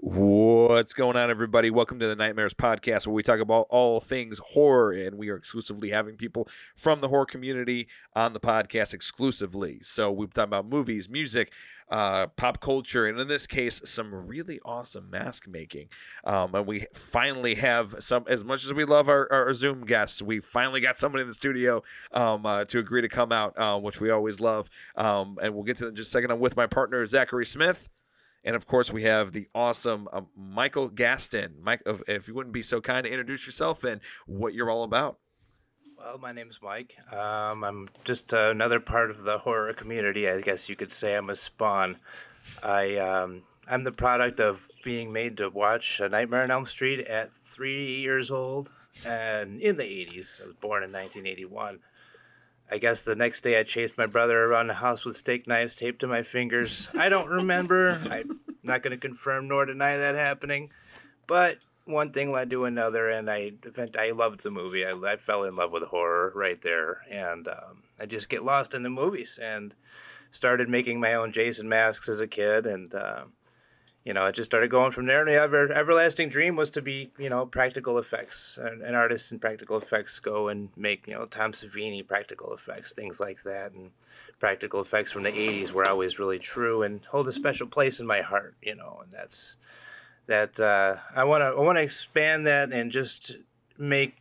What's going on, everybody? Welcome to the Nightmares Podcast, where we talk about all things horror, and we are exclusively having people from the horror community on the podcast exclusively. So we've talked about movies, music, uh, pop culture, and in this case, some really awesome mask making. Um, and we finally have some, as much as we love our, our Zoom guests, we finally got somebody in the studio um, uh, to agree to come out, uh, which we always love. Um, and we'll get to that in just a second. I'm with my partner, Zachary Smith. And of course, we have the awesome uh, Michael Gaston. Mike, if you wouldn't be so kind to introduce yourself and what you're all about. Well, my name's Mike. Um, I'm just uh, another part of the horror community. I guess you could say I'm a spawn. I um, I'm the product of being made to watch A Nightmare on Elm Street at three years old, and in the 80s. I was born in 1981. I guess the next day I chased my brother around the house with steak knives taped to my fingers. I don't remember. I'm not going to confirm nor deny that happening. But one thing led to another, and I I loved the movie. I, I fell in love with horror right there, and um, I just get lost in the movies and started making my own Jason masks as a kid, and uh, you know, it just started going from there. And the ever, everlasting dream was to be, you know, practical effects, an, an artist in practical effects, go and make, you know, Tom Savini practical effects, things like that. And practical effects from the 80s were always really true and hold a special place in my heart, you know, and that's that uh, I want to I want to expand that and just make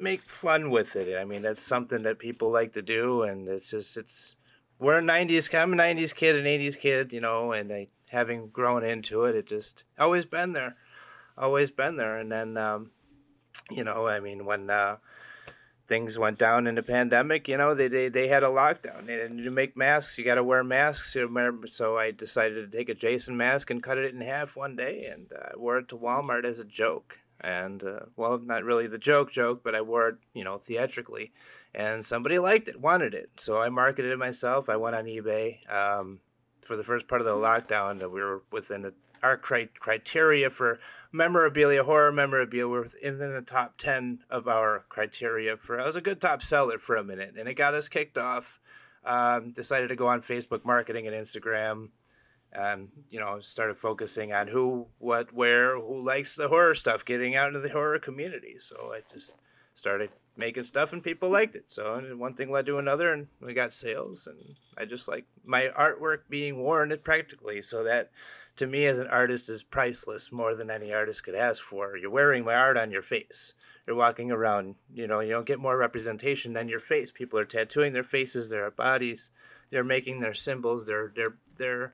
make fun with it. I mean, that's something that people like to do, and it's just it's we're a '90s. I'm a '90s kid, an '80s kid, you know, and I having grown into it, it just always been there, always been there. And then, um, you know, I mean, when uh, things went down in the pandemic, you know, they, they, they had a lockdown. And to make masks, you got to wear masks. So I decided to take a Jason mask and cut it in half one day. And I uh, wore it to Walmart as a joke. And, uh, well, not really the joke joke, but I wore it, you know, theatrically. And somebody liked it, wanted it. So I marketed it myself. I went on eBay. Um, for the first part of the lockdown that we were within the, our cri- criteria for memorabilia, horror memorabilia. We are within the top 10 of our criteria for, it was a good top seller for a minute and it got us kicked off. Um, decided to go on Facebook marketing and Instagram and you know started focusing on who what where who likes the horror stuff getting out into the horror community so i just started making stuff and people liked it. So one thing led to another and we got sales and I just like my artwork being worn practically. So that to me as an artist is priceless more than any artist could ask for. You're wearing my art on your face. You're walking around, you know, you don't get more representation than your face. People are tattooing their faces, their bodies, they're making their symbols, they're they're they're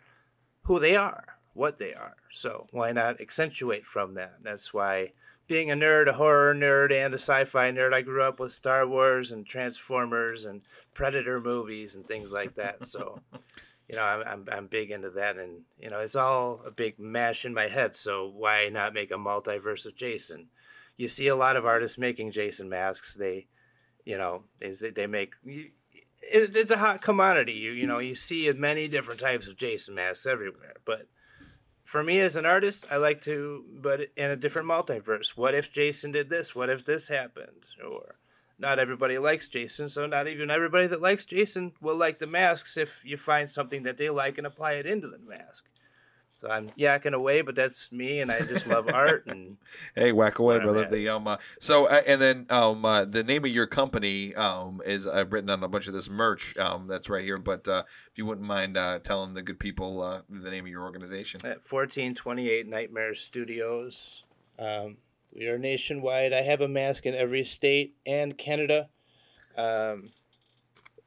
who they are, what they are. So why not accentuate from that? That's why being a nerd, a horror nerd, and a sci-fi nerd, I grew up with Star Wars and Transformers and Predator movies and things like that. So, you know, I'm, I'm I'm big into that, and you know, it's all a big mash in my head. So why not make a multiverse of Jason? You see a lot of artists making Jason masks. They, you know, they they make. It's a hot commodity. You you know you see many different types of Jason masks everywhere, but for me as an artist, I like to, but in a different multiverse. What if Jason did this? What if this happened? Or not everybody likes Jason, so not even everybody that likes Jason will like the masks if you find something that they like and apply it into the mask. So I'm yakking away, but that's me, and I just love art. And hey, whack away, brother. The um, uh, so uh, and then um, uh, the name of your company um is I've written on a bunch of this merch um that's right here. But uh, if you wouldn't mind uh, telling the good people uh, the name of your organization. At 1428 Nightmare Studios. Um, we are nationwide. I have a mask in every state and Canada. Um,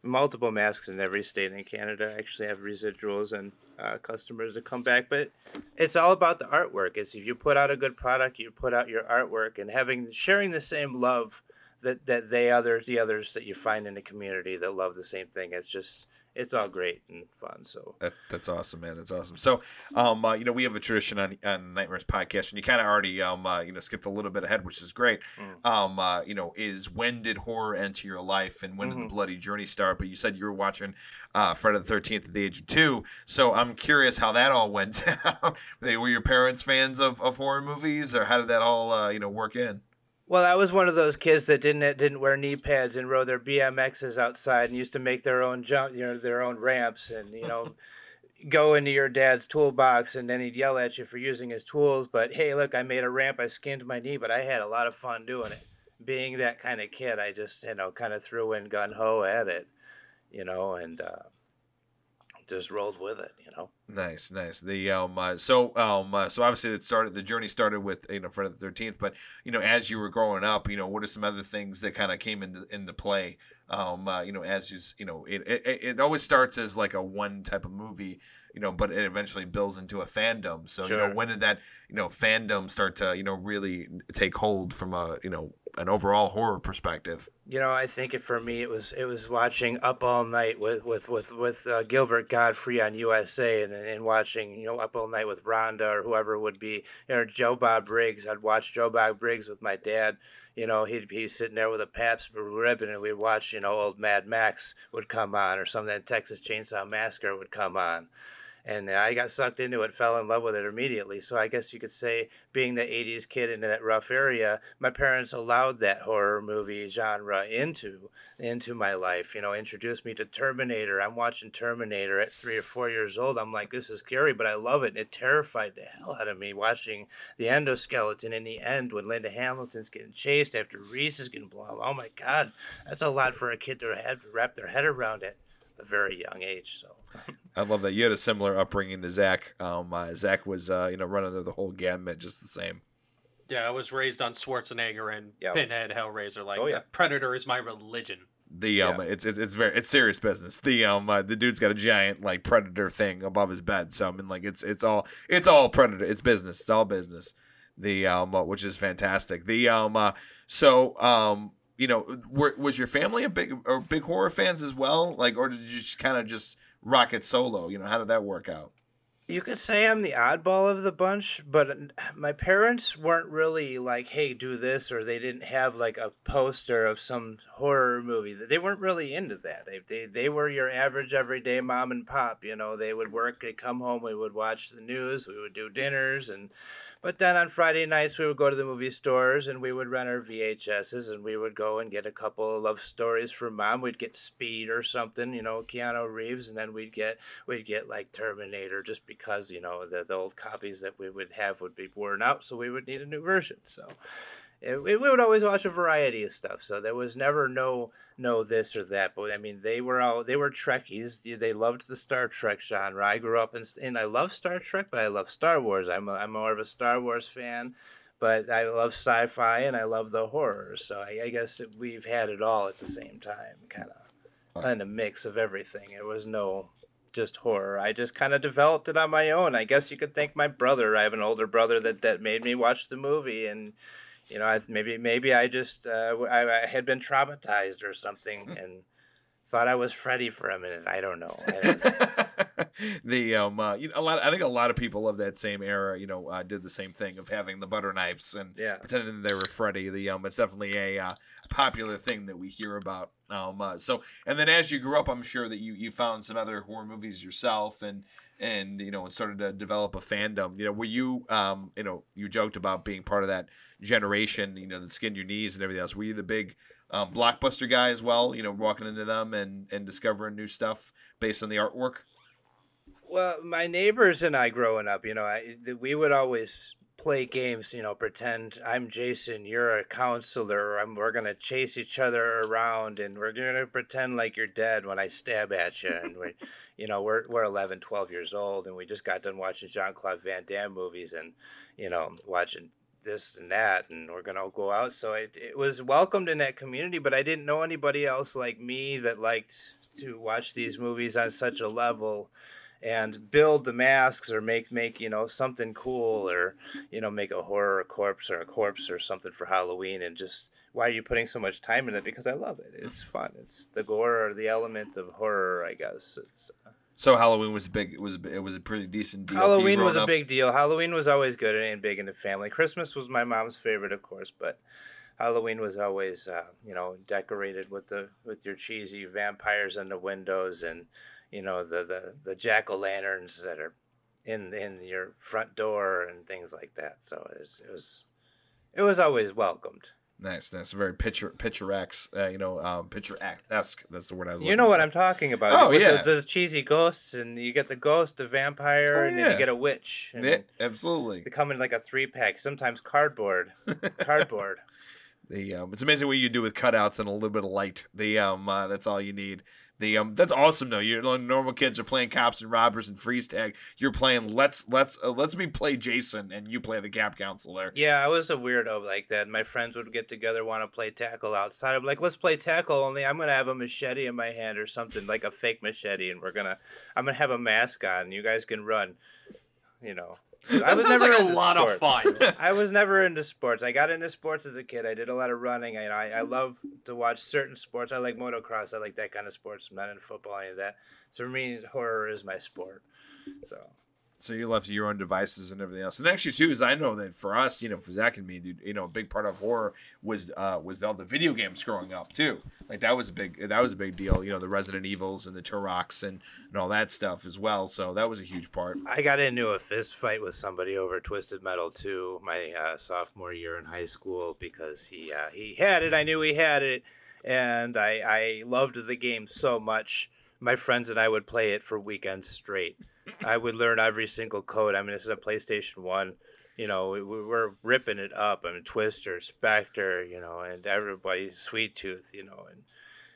multiple masks in every state in Canada. I actually have residuals and uh, customers to come back. But it's all about the artwork. It's if you put out a good product, you put out your artwork, and having sharing the same love that that they others the others that you find in the community that love the same thing. It's just it's all great and fun. So that, that's awesome, man. That's awesome. So, um, uh, you know, we have a tradition on, on Nightmares podcast, and you kind of already, um, uh, you know, skipped a little bit ahead, which is great. Mm. Um, uh, you know, is when did horror enter your life, and when mm-hmm. did the mm-hmm. bloody journey start? But you said you were watching uh, Friday the Thirteenth at the age of two, so I'm curious how that all went down. they were your parents fans of, of horror movies, or how did that all, uh, you know, work in? Well, I was one of those kids that didn't didn't wear knee pads and rode their BMXs outside and used to make their own jump, you know, their own ramps and you know, go into your dad's toolbox and then he'd yell at you for using his tools. But hey, look, I made a ramp. I skinned my knee, but I had a lot of fun doing it. Being that kind of kid, I just you know kind of threw in gun ho at it, you know, and uh, just rolled with it, you know. Nice, nice. The um, uh, so um, uh, so obviously it started. The journey started with you know Friday the Thirteenth, but you know as you were growing up, you know what are some other things that kind of came into into play? Um, uh, you know as you you know it, it it always starts as like a one type of movie, you know, but it eventually builds into a fandom. So Sure. you know when did that you know fandom start to you know really take hold from a you know an overall horror perspective? You know, I think it for me it was it was watching Up All Night with with with with uh, Gilbert Gottfried on USA and and watching you know Up All Night with Rhonda or whoever would be you know Joe Bob Briggs. I'd watch Joe Bob Briggs with my dad. You know, he'd be sitting there with a Pabst Blue Ribbon, and we'd watch you know old Mad Max would come on or something. Texas Chainsaw Massacre would come on. And I got sucked into it, fell in love with it immediately. So I guess you could say, being the 80s kid in that rough area, my parents allowed that horror movie genre into into my life. You know, introduced me to Terminator. I'm watching Terminator at three or four years old. I'm like, this is scary, but I love it. And it terrified the hell out of me watching the endoskeleton in the end when Linda Hamilton's getting chased after Reese is getting blown. Oh my God, that's a lot for a kid to have to wrap their head around at a very young age. So. I love that you had a similar upbringing to Zach. Um, uh, Zach was uh, you know running the whole gamut, just the same. Yeah, I was raised on Schwarzenegger and Yeah. Pinhead, Hellraiser. Like, Oh, yeah. Predator is my religion. The um, it's, it's it's very it's serious business. The um, uh, the dude's got a giant like predator thing above his bed. So I mean, like it's it's all it's all predator. It's business. It's all business. The um, uh, which is fantastic. The um, uh, so um, you know, were, was your family a big or big horror fans as well? Like, or did you just kind of just rock it solo? You know, how did that work out? You could say I'm the oddball of the bunch, but my parents weren't really like, "Hey, do this," or they didn't have like a poster of some horror movie. They weren't really into that. They they, they were your average everyday mom and pop. You know, they would work, they'd come home, we would watch the news, we would do dinners, and but then on Friday nights we would go to the movie stores and we would rent our VHSs and we would go and get a couple of love stories for mom. We'd get Speed or something, you know, Keanu Reeves, and then we'd get we'd get like Terminator just because you know the, the old copies that we would have would be worn out, so we would need a new version. So. It, we would always watch a variety of stuff, so there was never no no this or that. But I mean, they were all they were Trekkies. They loved the Star Trek genre. I grew up in, and I love Star Trek, but I love Star Wars. I'm a, I'm more of a Star Wars fan, but I love sci-fi and I love the horror. So I, I guess we've had it all at the same time, kind of, kind of mix of everything. It was no just horror. I just kind of developed it on my own. I guess you could thank my brother. I have an older brother that that made me watch the movie and. You know, I, maybe maybe I just uh, I, I had been traumatized or something and thought I was Freddy for a minute. I don't know. I don't know. the um, uh, you know, a lot. I think a lot of people of that same era, you know, uh, did the same thing of having the butter knives and Yeah. pretending they were Freddy. The um, it's definitely a uh, popular thing that we hear about. Um, uh, so and then as you grew up, I'm sure that you you found some other horror movies yourself and and you know and started to develop a fandom. You know, were you um, you know, you joked about being part of that generation, you know, that skinned your knees and everything else. Were you the big um, blockbuster guy as well? You know, walking into them and and discovering new stuff based on the artwork. Well, my neighbors and I growing up, you know, I, we would always play games, you know, pretend I'm Jason, you're a counselor, I'm, we're going to chase each other around and we're going to pretend like you're dead when I stab at you. And we, you know, we're, we're 11, 12 years old and we just got done watching Jean Claude Van Damme movies and, you know, watching this and that and we're gonna go out. So it, it was welcomed in that community but i didn't know anybody else like me that liked to watch these movies on such a level and build the masks or make make you know something cool or you know make a horror a corpse or a corpse or something for halloween and just why are you putting so much time in it? Because i love it. It's fun. It's the gore or the element of horror i guess. It's, So Halloween was a big. It was a, it was a pretty decent deal. Halloween was a up? big deal. Halloween was always good and big in the family. Christmas was my mom's favorite, of course, but Halloween was always, uh, you know, decorated with the with your cheesy vampires in the windows and you know the the, the jack o' lanterns that are in in your front door and things like that. So it was it was, it was always welcomed. Nice, nice, very picture picturesque. Uh, you know, um, picture esque. That's the word I was. You know what for. I'm talking about. Oh, With yeah. Those, those cheesy ghosts, and you get the ghost, the vampire, Oh, and then you get a witch. And Yeah, absolutely. They come in like a three pack, sometimes cardboard. cardboard. The um, it's amazing what you do with cutouts and a little bit of light. The um, uh, that's all you need. The um, that's awesome though. You're normal kids are playing cops and robbers and freeze tag. You're playing let's let's uh, let's me play Jason and you play the cap counselor. Yeah, I was a weirdo like that. My friends would get together, want to play tackle outside. I'm like, let's play tackle. Only I'm gonna have a machete in my hand or something like a fake machete, and we're gonna, I'm gonna have a mask on. You guys can run. You know. I That was sounds never like a lot of fun. I was never into sports. I got into sports as a kid. I did a lot of running. I, I I love to watch certain sports. I like motocross. I like that kind of sports. I'm not into football any of that. So for me, horror is my sport. So So you're left to your own devices and everything else. And actually, too, is I know that for us, you know, for Zach and me, dude, you know, a big part of horror was uh, was all the video games growing up too. Like that was a big that was a big deal. You know, the Resident Evils and the Turoks and and all that stuff as well. So that was a huge part. I got into a fist fight with somebody over Twisted Metal 2 my uh, sophomore year in high school because he uh, he had it. I knew he had it, and I I loved the game so much. My friends and I would play it for weekends straight. I would learn every single code. I mean, this is a PlayStation One. You know, we, we we're ripping it up. I mean, Twister, Spectre, you know, and everybody, Sweet Tooth, you know, and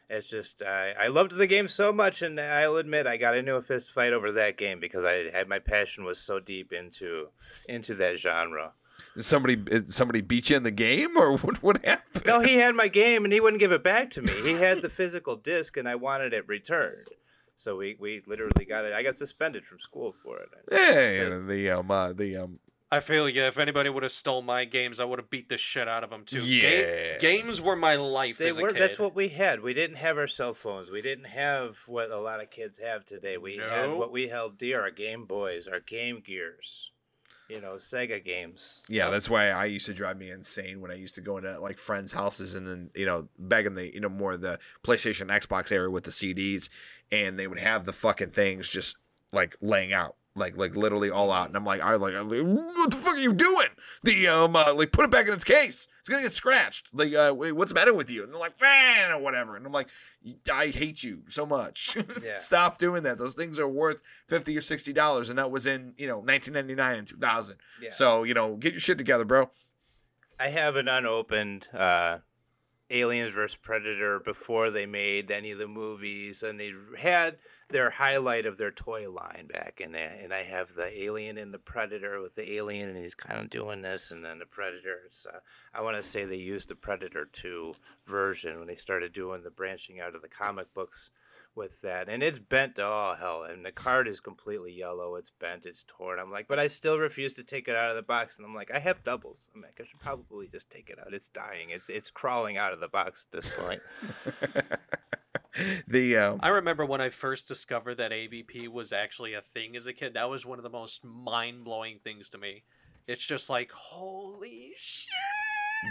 it's just I, I loved the game so much, and I'll admit I got into a fist fight over that game because I had my passion was so deep into into that genre. Did somebody did somebody beat you in the game or what what happened? No, he had my game and he wouldn't give it back to me. He had the physical disc, and I wanted it returned. So we, we literally got it. I got suspended from school for it. Hey, Since- the um uh, the um I feel you. If anybody would have stole my games, I would have beat the shit out of them too. Yeah. games were my life They as a were. kid. That's what we had. We didn't have our cell phones. We didn't have what a lot of kids have today. We had what we held dear: our Game Boys, our Game Gears, you know, Sega games. Yeah, that's why I used to drive me insane when I used to go into like friends' houses and then you know back in the you know more the PlayStation Xbox era with the CDs, and they would have the fucking things just like laying out. Like, like literally all out, and I'm like, I like, I'm like, what the fuck are you doing? The um, uh, like, put it back in its case. It's gonna get scratched. Like, uh, wait, what's the matter with you? And they're like, man, or whatever. And I'm like, I hate you so much. Yeah. Stop doing that. Those things are worth fifty or sixty dollars, and that was in you know 1999 and 2000. Yeah. So you know, get your shit together, bro. I have an unopened uh, Aliens vs Predator before they made any of the movies, and they had their highlight of their toy line back in there. And I have the Alien and the Predator with the Alien, and he's kind of doing this, and then the Predator. It's, I want to say they used the Predator 2 version when they started doing the branching out of the comic books with that and it's bent to all hell and the card is completely yellow it's bent it's torn i'm like but i still refuse to take it out of the box and i'm like i have doubles i'm like i should probably just take it out it's dying it's it's crawling out of the box at this point the um, I remember when I first discovered that AVP was actually a thing as a kid. That was one of the most mind blowing things to me. It's just like, holy shit.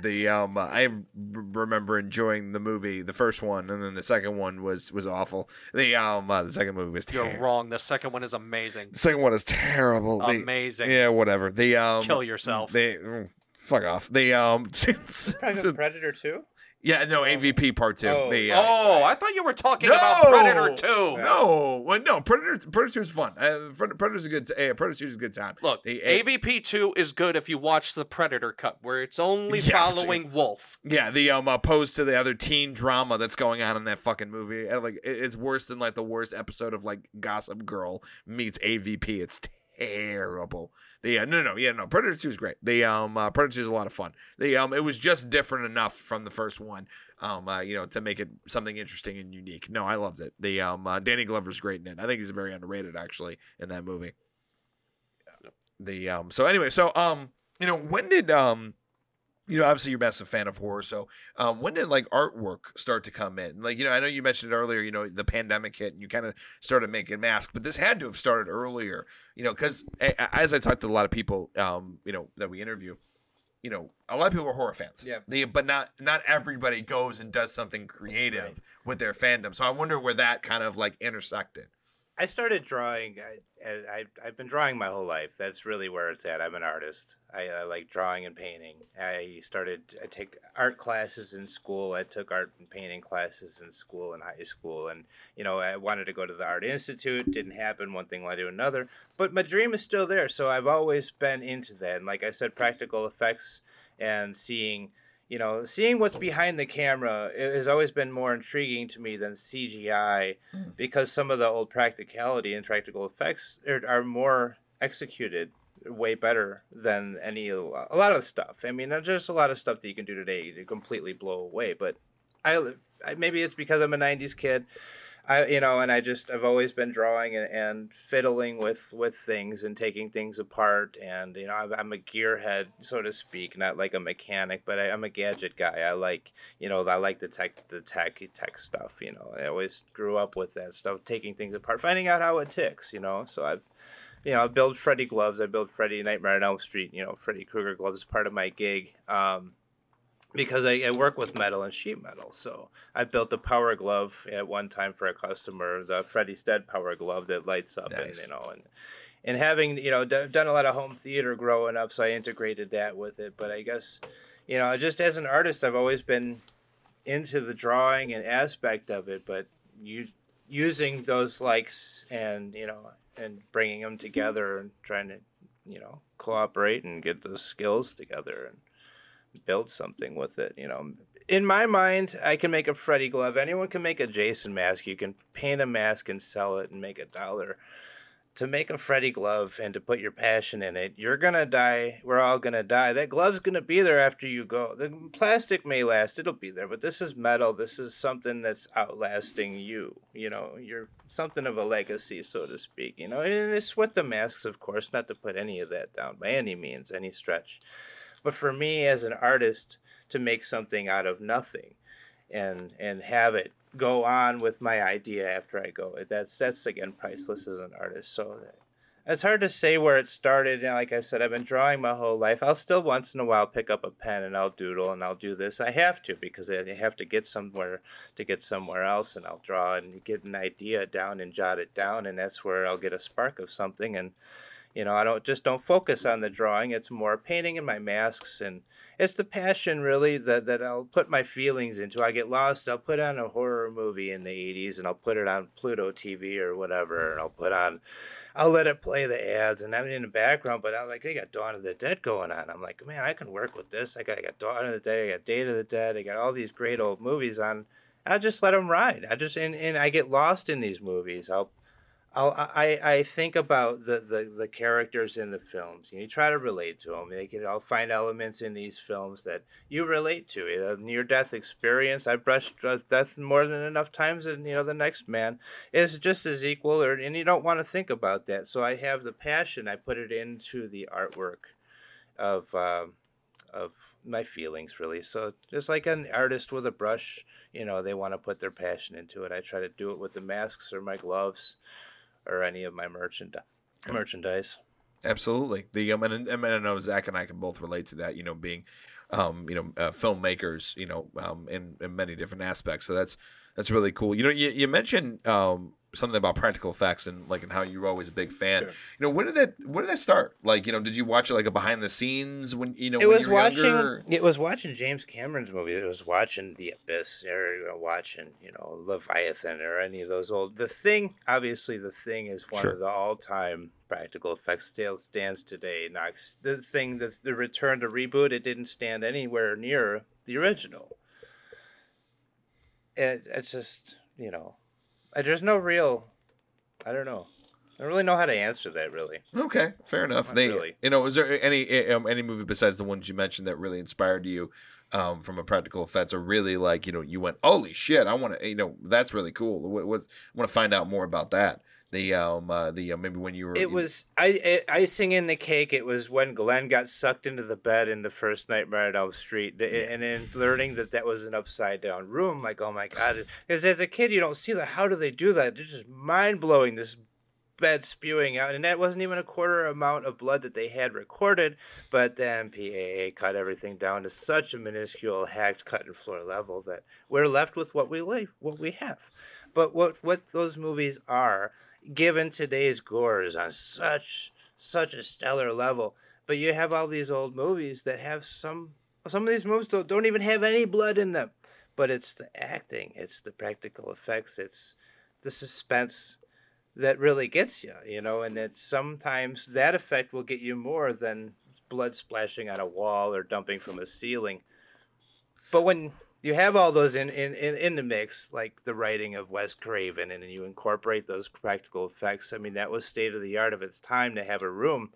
The um, I r- remember enjoying the movie, the first one, and then the second one was was awful. The um, uh, the second movie was You're wrong. The second one is amazing. The second one is terrible. The- Amazing. yeah, whatever. The um, Kill yourself. They mm, fuck off. The um, Predator 2 yeah, no AVP part two. Oh. the, uh, Oh, I thought you were talking No! about Predator 2. No, well, no. Predator, Predator Two is fun. Uh, Predator's a good. Uh, Predator Two is a good time. Look, the A- AVP 2 is good if you watch the Predator cut, where it's only You have to. following Wolf. Yeah, the um opposed to the other teen drama that's going on in that fucking movie. And, like it- it's worse than like the worst episode of like Gossip Girl meets AVP. It's terrible. The uh, no no yeah no Predator Two is great. The um uh, Predator Two is a lot of fun. The um it was just different enough from the first one. Um uh, you know to make it something interesting and unique. No, I loved it. The um uh, Danny Glover's great in it. I think he's very underrated actually in that movie. The um so anyway so um you know when did um you know, obviously you're a massive fan of horror. So, um, when did like artwork start to come in? Like, you know, I know you mentioned it earlier. You know, the pandemic hit and you kind of started making masks, but this had to have started earlier. You know, because as I talked to a lot of people, um, you know, that we interview, you know, a lot of people are horror fans. Yeah. They, but not not everybody goes and does something creative Right. with their fandom. So I wonder where that kind of like intersected. I started drawing. I, I I've been drawing my whole life. That's really where it's at. I'm an artist. I, I like drawing and painting. I started. I take art classes in school. I took art and painting classes in school and high school. And you know, I wanted to go to the art institute. Didn't happen. One thing led to another. But my dream is still there. So I've always been into that. And like I said, practical effects and seeing you know, seeing what's behind the camera has always been more intriguing to me than CGI mm. because some of the old practicality and practical effects are, are, more executed way better than any a lot of stuff. I mean, there's just a lot of stuff that you can do today to completely blow away. But I, I maybe it's because I'm a '90s kid. I you know, and I just I've always been drawing and, and fiddling with with things and taking things apart, and you know I'm, I'm a gearhead so to speak, not like a mechanic, but I, am a gadget guy. I like you know I like the tech the tech tech stuff. You know I always grew up with that stuff, taking things apart, finding out how it ticks. You know, so I've you know I build Freddy gloves. I build Freddy Nightmare on Elm Street. You know Freddy Krueger gloves is part of my gig. Um, because I, I, work with metal and sheet metal. So I built a power glove at one time for a customer, the Freddy's Dead power glove that lights up, nice. and you know, and and having you know d- done a lot of home theater growing up, so I integrated that with it. But I guess you know, just as an artist, I've always been into the drawing and aspect of it, but you using those likes and you know and bringing them together and trying to you know cooperate and get those skills together and build something with it. You know, in my mind, I can make a Freddy glove. Anyone can make a Jason mask. You can paint a mask and sell it and make a dollar. To make a Freddy glove and to put your passion in it, you're gonna die. We're all gonna die. That glove's gonna be there after you go. The plastic may last; it'll be there. But this is metal. This is something that's outlasting you. You know, you're something of a legacy, so to speak. You know, and it's with the masks, of course. Not to put any of that down by any means, any stretch but for me as an artist to make something out of nothing and and have it go on with my idea after I go, that's that's again priceless as an artist. So it's hard to say where it started. And like I said, I've been drawing my whole life. I'll still once in a while pick up a pen and I'll doodle and I'll do this. I have to because I have to get somewhere to get somewhere else, and I'll draw and get an idea down and jot it down, and that's where I'll get a spark of something and you know i don't just don't focus on the drawing it's more painting and my masks and it's the passion really that, that i'll put my feelings into i get lost i'll put on a horror movie in the 80s and i'll put it on pluto tv or whatever and i'll put on i'll let it play the ads and i'm in the background but i'm like i got dawn of the dead going on i'm like man i can work with this i got, I got dawn of the dead i got Day of the dead i got all these great old movies on I just let them ride. I just and, and I get lost in these movies. I'll I I think about the, the, the characters in the films. You, try to relate to them. You I'll find elements in these films that you relate to. You know, near death experience. I brushed death more than enough times, and you know the next man is just as equal. Or and you don't want to think about that. So I have the passion. I put it into the artwork of uh, of my feelings really. So just like an artist with a brush, you know, they want to put their passion into it. I try to do it with the masks or my gloves or any of my merchandise. Merchandise. Absolutely. The um, and, and I know Zach and I can both relate to that. You know, being, um, you know, uh, filmmakers. You know, um, in in many different aspects. So that's that's really cool. You know, you you mentioned um something about practical effects and like and how you were always a big fan. Sure. You know, when did that when did that start? Like, you know, did you watch it like a behind the scenes when you know it was watching younger? it was watching James Cameron's movie. It was watching The Abyss or you know, watching, you know, Leviathan or any of those old The Thing, obviously the Thing is one sure. of the all time practical effects still stands today. Knocks the thing that the return to reboot, it didn't stand anywhere near the original. And it's just, you know, there's no real. I don't know. I don't really know how to answer that. Really. Okay, fair enough. Not they, really. you know, is there any um, any movie besides the ones you mentioned that really inspired you um, from a practical effects, or really like you know you went, holy shit, I want to, you know, that's really cool. What, what I want to find out more about that the um uh, the uh, maybe when you were it was I, I icing in the cake it was when glenn got sucked into the bed in the first nightmare on elm street yeah. and then learning that that was an upside down room like oh my god because as a kid you don't see that. How do they do that? They're just mind-blowing this bed spewing out and that wasn't even a quarter amount of blood that they had recorded but then paa cut everything down to such a minuscule hacked cut and floor level that we're left with what we live what we have. But what what those movies are given today's gore is on such such a stellar level. But you have all these old movies that have some some of these movies don't, don't even have any blood in them. But it's the acting, it's the practical effects, it's the suspense that really gets you, you know, and it's sometimes that effect will get you more than blood splashing on a wall or dumping from a ceiling. But when you have all those in, in, in, in the mix, like the writing of Wes Craven, and you incorporate those practical effects, I mean, that was state of the art of its time to have a room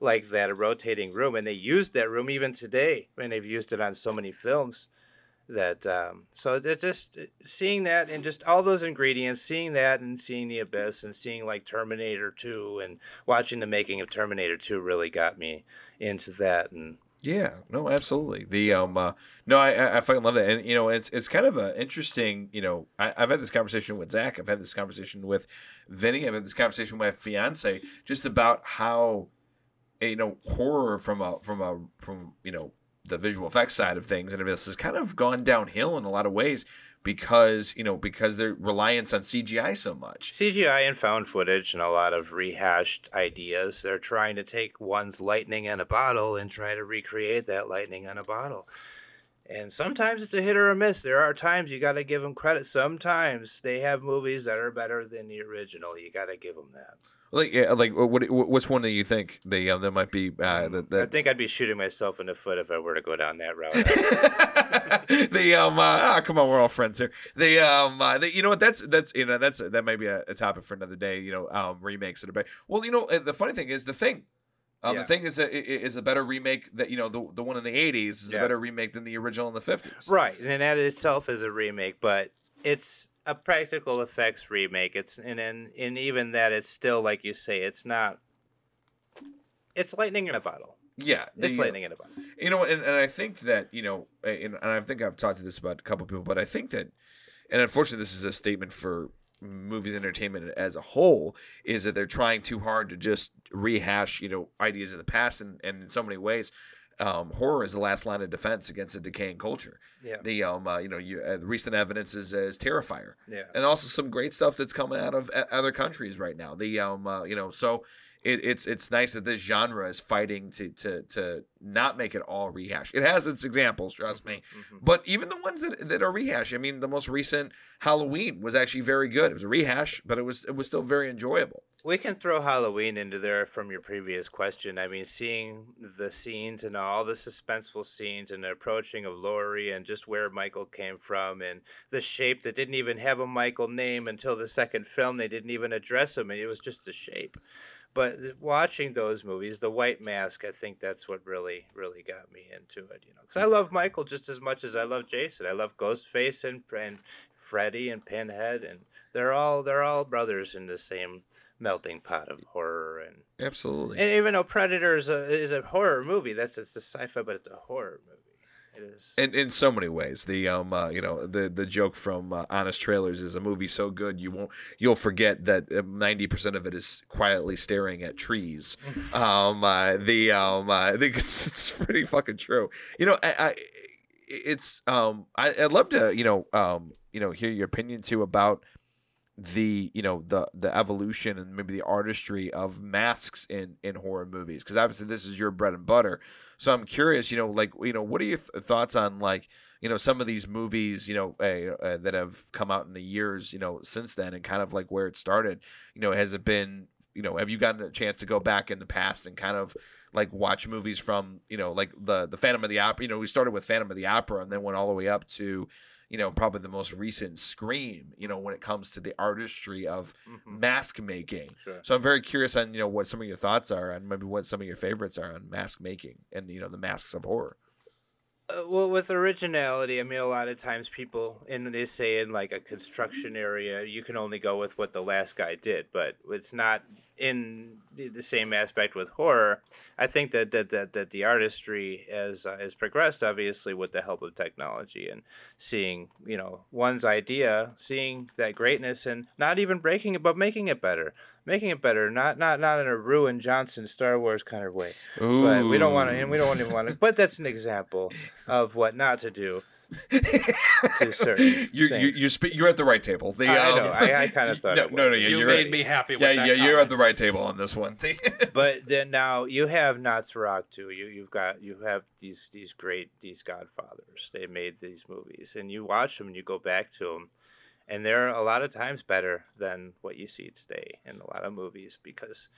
like that, a rotating room. And they used that room even today, I and they've used it on so many films that um, so just seeing that and just all those ingredients seeing that and seeing the abyss and seeing like terminator 2 and watching the making of terminator 2 really got me into that and yeah no absolutely. The um uh, no I, I fucking love that. And you know it's it's kind of a interesting you know I, i've had this conversation with zach. I've had this conversation with vinny. I've had this conversation with my fiance just about how you know horror from a from a from you know the visual effects side of things and this has kind of gone downhill in a lot of ways because you know because their reliance on CGI so much. CGI and found footage and a lot of rehashed ideas. They're trying to take one's lightning in a bottle and try to recreate that lightning in a bottle. And sometimes it's a hit or a miss. There are times you got to give them credit. Sometimes they have movies that are better than the original. You got to give them that. Like, yeah, like what? What's one that you think they um, that might be? Uh, that, that... I think I'd be shooting myself in the foot if I were to go down that route. the um, uh, ah, come on, we're all friends here. The um, uh, the, you know what? That's that's you know that's that might be a, a topic for another day. You know, um, remakes that are better. Well, you know, uh, the funny thing is the thing. Um, yeah. The thing is, a, is a better remake that you know the the one in the '80s is yeah. a better remake than the original in the '50s. Right, and that itself is a remake, but it's a practical effects remake. It's and and, and even that it's still like you say, it's not. It's lightning in a bottle. Yeah, it's lightning in a bottle. You know, and, and I think that you know, and, and I think I've talked to this about a couple people, but I think that, and unfortunately, this is a statement for movies entertainment as a whole is that they're trying too hard to just rehash you know ideas of the past and, and in so many ways um, horror is the last line of defense against a decaying culture. Yeah. The um, uh, you know, you uh, recent evidence is, is Terrifier. Yeah. And also some great stuff that's coming out of uh, other countries right now. The um, uh, you know, so it, it's it's nice that this genre is fighting to to to not make it all rehash. It has its examples, trust me. Mm-hmm. mm-hmm. But even the ones that, that are rehash, I mean, the most recent Halloween was actually very good. It was a rehash, but it was it was still very enjoyable. We can throw Halloween into there from your previous question. I mean, seeing the scenes and all the suspenseful scenes and the approaching of Laurie and just where Michael came from and the shape that didn't even have a Michael name until the second film. They didn't even address him, and it was just the shape. But watching those movies, The White Mask, I think that's what really, really got me into it. You know, because I mm. love Michael just as much as I love Jason. I love Ghostface and and Freddy and Pinhead, and they're all they're all brothers in the same melting pot of horror and absolutely. And even though Predator is a is a horror movie, that's it's a sci-fi, but it's a horror movie. It is. In in so many ways, the um uh, you know the the joke from uh, Honest Trailers is a movie so good you won't you'll forget that uh, ninety percent of it is quietly staring at trees. um uh, the um uh, I think it's it's pretty fucking true. You know I, I it's um I I'd love to you know um you know hear your opinion too about the you know the the evolution and maybe the artistry of masks in in horror movies because obviously this is your bread and butter. So i'm curious you know like you know what are your th- thoughts on like you know some of these movies you know uh, uh, that have come out in the years you know since then and kind of like where it started? You know has it been you know have you gotten a chance to go back in the past and kind of like watch movies from you know like the the phantom of the opera you know we started with phantom of the opera and then went all the way up to you know, probably the most recent Scream, you know, when it comes to the artistry of mm-hmm. mask making. Sure. So I'm very curious on, you know, what some of your thoughts are and maybe what some of your favorites are on mask making and, you know, the masks of horror. Uh, well, with originality, I mean, a lot of times people, and they say in like a construction area, you can only go with what the last guy did, but it's not in the same aspect with horror. I think that that that, that the artistry has uh, has progressed, obviously, with the help of technology and seeing, you know, one's idea, seeing that greatness, and not even breaking it, but making it better making it better, not not not in a Rian Johnson Star Wars kind of way. Ooh. But we don't want to, and we don't even want to. But that's an example of what not to do. to certain you're, you're you're spe- you're at the right table. The, I, I um, know. I, I kind of thought no, it no, no, yeah, you you're made right. me happy with yeah, that yeah, you're at the right table on this one. but then now you have Nosferatu too. You you've got you have these these great these Godfathers. They made these movies, and you watch them and you go back to them, and they're a lot of times better than what you see today in a lot of movies because.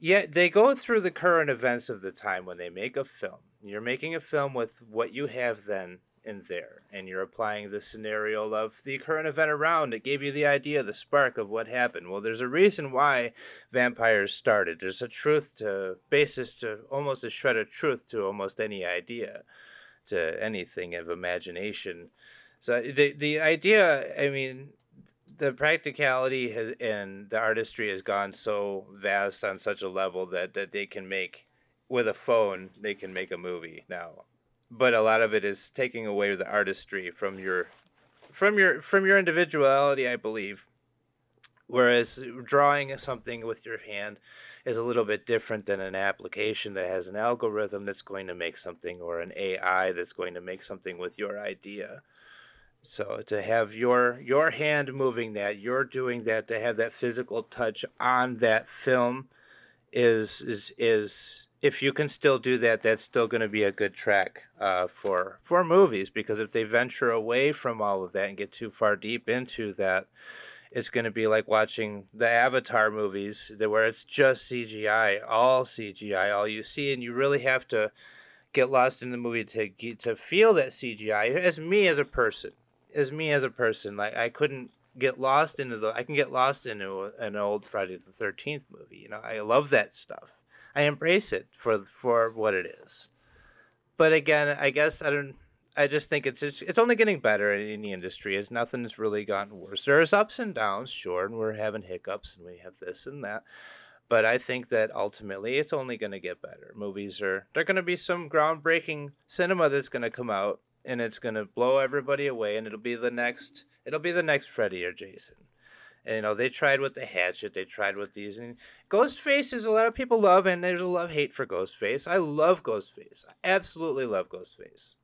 Yeah, they go through the current events of the time when they make a film. You're making a film with what you have then and there, and you're applying the scenario of the current event around. It gave you the idea, the spark of what happened. Well, there's a reason why vampires started. There's a truth to, basis to, almost a shred of truth to almost any idea, to anything of imagination. So the the idea, I mean, the practicality has and the artistry has gone so vast on such a level that that they can make with a phone they can make a movie now. But a lot of it is taking away the artistry from your from your from your individuality i believe. Whereas drawing something with your hand is a little bit different than an application that has an algorithm that's going to make something or an ai that's going to make something with your idea so to have your your hand moving that, you're doing that, to have that physical touch on that film is is is if you can still do that, that's still going to be a good track uh, for for movies. Because if they venture away from all of that and get too far deep into that, it's going to be like watching the Avatar movies, where it's just CGI, all CGI, all you see, and you really have to get lost in the movie to get, to feel that CGI. As me as a person, as me as a person, like I couldn't get lost into the. I can get lost into an old Friday the Thirteenth movie. You know, I love that stuff. I embrace it for for what it is. But again, I guess I don't. I just think it's it's, it's only getting better in the industry. It's nothing's really gotten worse. There's ups and downs, sure, and we're having hiccups and we have this and that. But I think that ultimately it's only going to get better. Movies are they're going to be some groundbreaking cinema that's going to come out and it's going to blow everybody away and it'll be the next it'll be the next Freddy or Jason. And you know, they tried with the hatchet, they tried with these and Ghostface is a lot of people love and there's a love hate for Ghostface. I love Ghostface. I absolutely love Ghostface.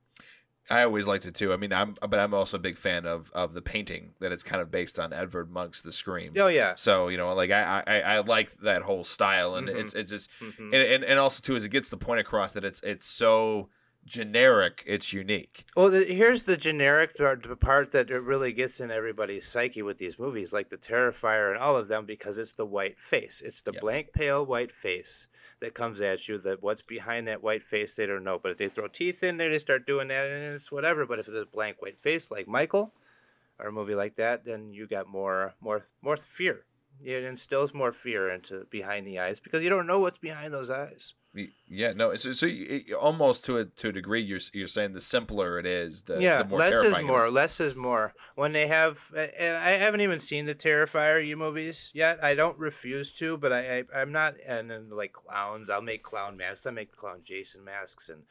I always liked it too. I mean, I'm but I'm also a big fan of of the painting that it's kind of based on Edvard Munch's The Scream. Oh yeah. So you know, like I I, I like that whole style, and Mhm. it's it's just Mhm. and, and and also too is it gets the point across that it's it's so generic, it's unique. Well, the, here's the generic part, the part that it really gets in everybody's psyche with these movies, like the Terrifier and all of them, because it's the white face. It's the Yeah. blank, pale white face that comes at you. That what's behind that white face, they don't know. But if they throw teeth in there, they start doing that, and it's whatever. But if it's a blank white face like Michael, or a movie like that, then you got more, more, more fear. It instills more fear into behind the eyes because you don't know what's behind those eyes. Yeah, no. So, so it- almost to a to a degree, you're you're saying the simpler it is, the, yeah, the more less is more. Less is more. When they have, and I haven't even seen the Terrifier you movies yet. I don't refuse to, but I, I I'm not and, and like clowns. I'll make clown masks. I make clown Jason masks, and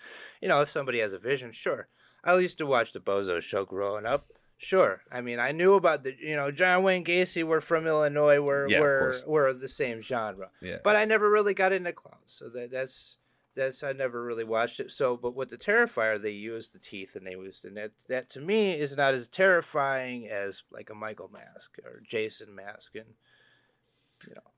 you know if somebody has a vision, sure. I used to watch the Bozo Show growing up. Sure, I mean I knew about the you know John Wayne Gacy. We're from Illinois. We're Yeah, we're we're the same genre Yeah. but I never really got into clowns, so that that's that's I never really watched it. So, but with the Terrifier, they used the teeth and they used and that that to me is not as terrifying as like a Michael mask or Jason mask, and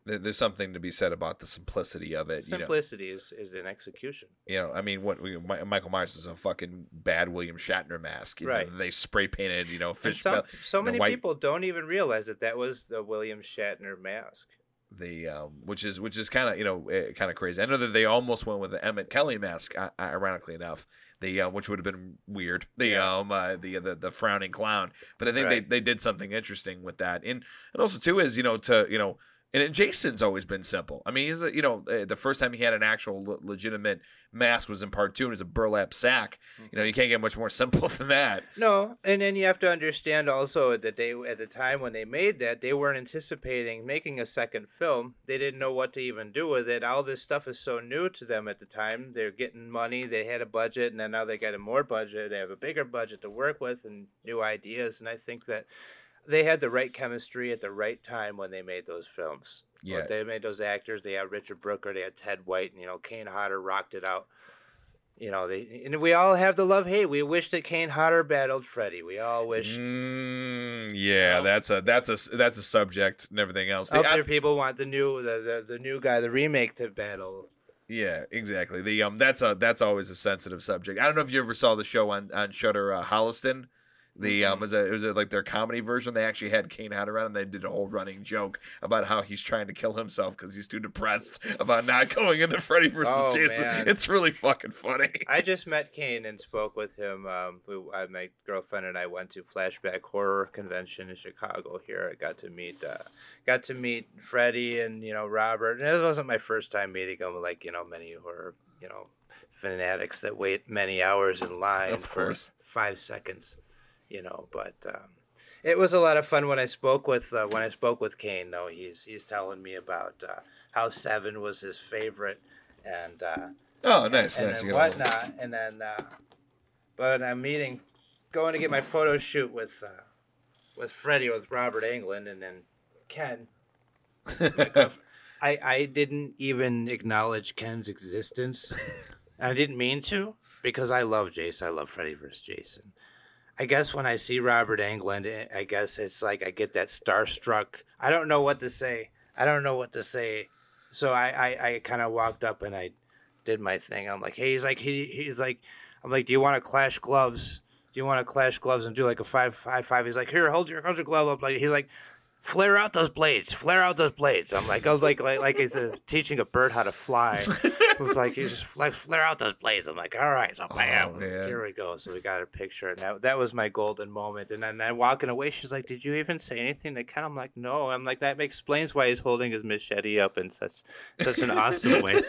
There- There's something to be said about the simplicity of it. You know, simplicity is is an execution. you know, I mean, what we, Michael Myers is a fucking bad William Shatner mask. You Right. Know, they spray painted, you know, fish. so, bell- so you know, many white- people don't even realize that that was the William Shatner mask. the um, which is which is kind of you know uh, kind of crazy. I know that they almost went with the Emmett Kelly mask, uh, ironically enough, the uh, which would have been weird. The Yeah. um uh, the, the the frowning clown, but I think Right. they, they did something interesting with that, and and also too is you know to you know. And Jason's always been simple. I mean, he's a, you know uh, the first time he had an actual le- legitimate mask was in part two, and it was a burlap sack. You know, you can't get much more simple than that. No, and then you have to understand also that they at the time when they made that they weren't anticipating making a second film. They didn't know what to even do with it. All this stuff is so new to them at the time. They're getting money. They had a budget, and then now they got a more budget. They have a bigger budget to work with and new ideas. And I think that they had the right chemistry at the right time when they made those films. Yeah. they made those actors. They had Richard Brooker. They had Ted White, and you know Kane Hodder rocked it out. you know, they and we all have the love hate. We wish that Kane Hodder battled Freddy. We all wish. Mm, yeah, Well- that's a that's a that's a subject and everything else. The- I- Other people want the new the, the the new guy, the remake, to battle. yeah, exactly. The um that's a that's always a sensitive subject. I don't know if you ever saw the show on on Shudder uh, Holliston. The um, it was, a, it was like their comedy version. They actually had Kane Hodder around, and they did a whole running joke about how he's trying to kill himself because he's too depressed about not going into Freddy versus Oh, Jason. man. It's really fucking funny. I just met Kane and spoke with him. Um, we, I, my girlfriend and I went to Flashback Horror Convention in Chicago. Here, I got to meet, uh, got to meet Freddy and you know Robert. And it wasn't my first time meeting him. Like you know, many horror, you know, fanatics that wait many hours in line Of for five seconds. You know, but um, it was a lot of fun when I spoke with uh, when I spoke with Kane. Though he's he's telling me about uh, how Seven was his favorite, and. Uh, Oh, nice, and nice. then You got a little- whatnot, and then uh, but I'm meeting, going to get my photo shoot with uh, with Freddy with Robert Englund, and then Ken. I I didn't even acknowledge Ken's existence. I didn't mean to because I love Jason. I love Freddy versus Jason. I guess when I see Robert Englund, eh, I guess it's like I get that starstruck. I don't know what to say. I don't know what to say. So I, I, I kind of walked up and I did my thing. I'm like, hey, he's like, he, he's like, I'm like, do you want to clash gloves? Do you want to clash gloves and do like a five, five, five? He's like, here, hold your, hold your glove up. Like, he's like, flare out those blades, flare out those blades. I'm like, I was like, like, like he's uh, teaching a bird how to fly. It was like, you just like flare out those blades. I'm like, all right, so oh, bam, Oh, here we go. So we got a picture, and that, that was my golden moment. And then, then walking away, she's like, did you even say anything to Ken? I'm like, no. I'm like, that explains why he's holding his machete up in such, such an awesome way.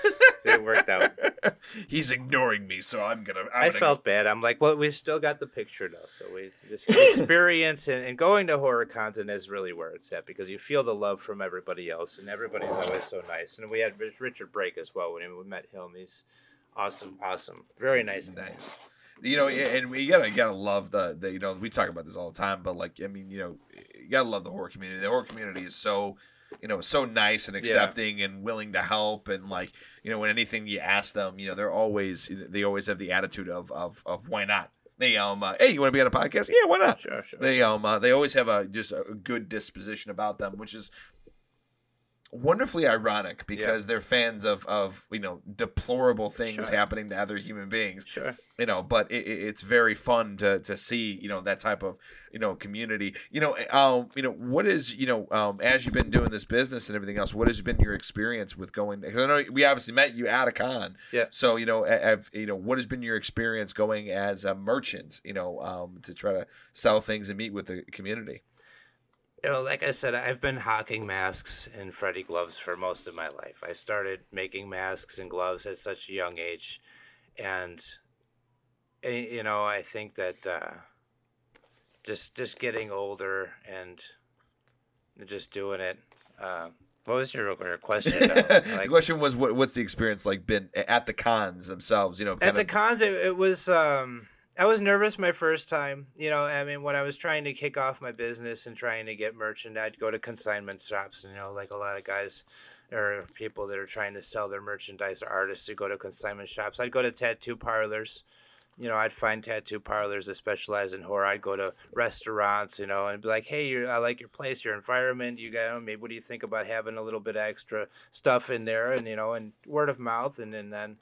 It worked out. He's ignoring me, so I'm gonna. I'm I gonna felt bad. I'm like, well, we still got the picture though, so we just experience and, and going to horror content is really where it's at because you feel the love from everybody else, and everybody's always so nice. And we had Richard Brake as well when we met him. He's awesome, awesome, very nice. guy. nice. You know, and we gotta gotta love the, the you know we talk about this all the time, but like I mean, you know, you gotta love the horror community. The horror community is so you know so nice and accepting and willing to help and like you know when anything you ask them, you know they're always they always have the attitude of of, of why not. They um uh, hey you want to be on a podcast? Yeah, why not? Sure, sure. They um uh, they always have a just a good disposition about them, which is wonderfully ironic because they're fans of of you know deplorable things Sure. happening to other human beings Sure. you know but it- it's very fun to to see you know that type of you know community you know um you know what is you know um as you've been doing this business and everything else what has been your experience with going because i know we obviously met you at a con Yeah. so you know have you know what has been your experience going as a merchant you know um to try to sell things and meet with the community You know, like I said, I've been hawking masks and Freddy gloves for most of my life. I started making masks and gloves at such a young age, and eh, you know, I think that uh, just just getting older and just doing it. Uh, what was your, your question? though? the question was what, what's the experience like been at the cons themselves you know at the of cons it, it was um i was nervous my first time you know i mean when i was trying to kick off my business and trying to get merchant i'd go to consignment shops you know like a lot of guys or people that are trying to sell their merchandise or artists to go to consignment shops i'd go to tattoo parlors you know, I'd find tattoo parlors that specialize in horror. I'd go to restaurants, you know, and be like, "Hey, I like your place, your environment. You got, oh, maybe what do you think about having a little bit of extra stuff in there?" And you know, and word of mouth, and, and then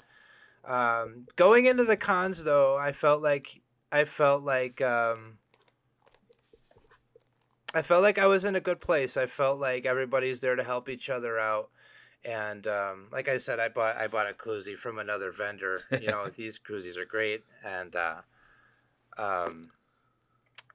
um, going into the cons, though, I felt like I felt like um, I felt like I was in a good place. I felt like everybody's there to help each other out. And um, like I said, I bought I bought a koozie from another vendor. You know, these koozies are great, and uh, um,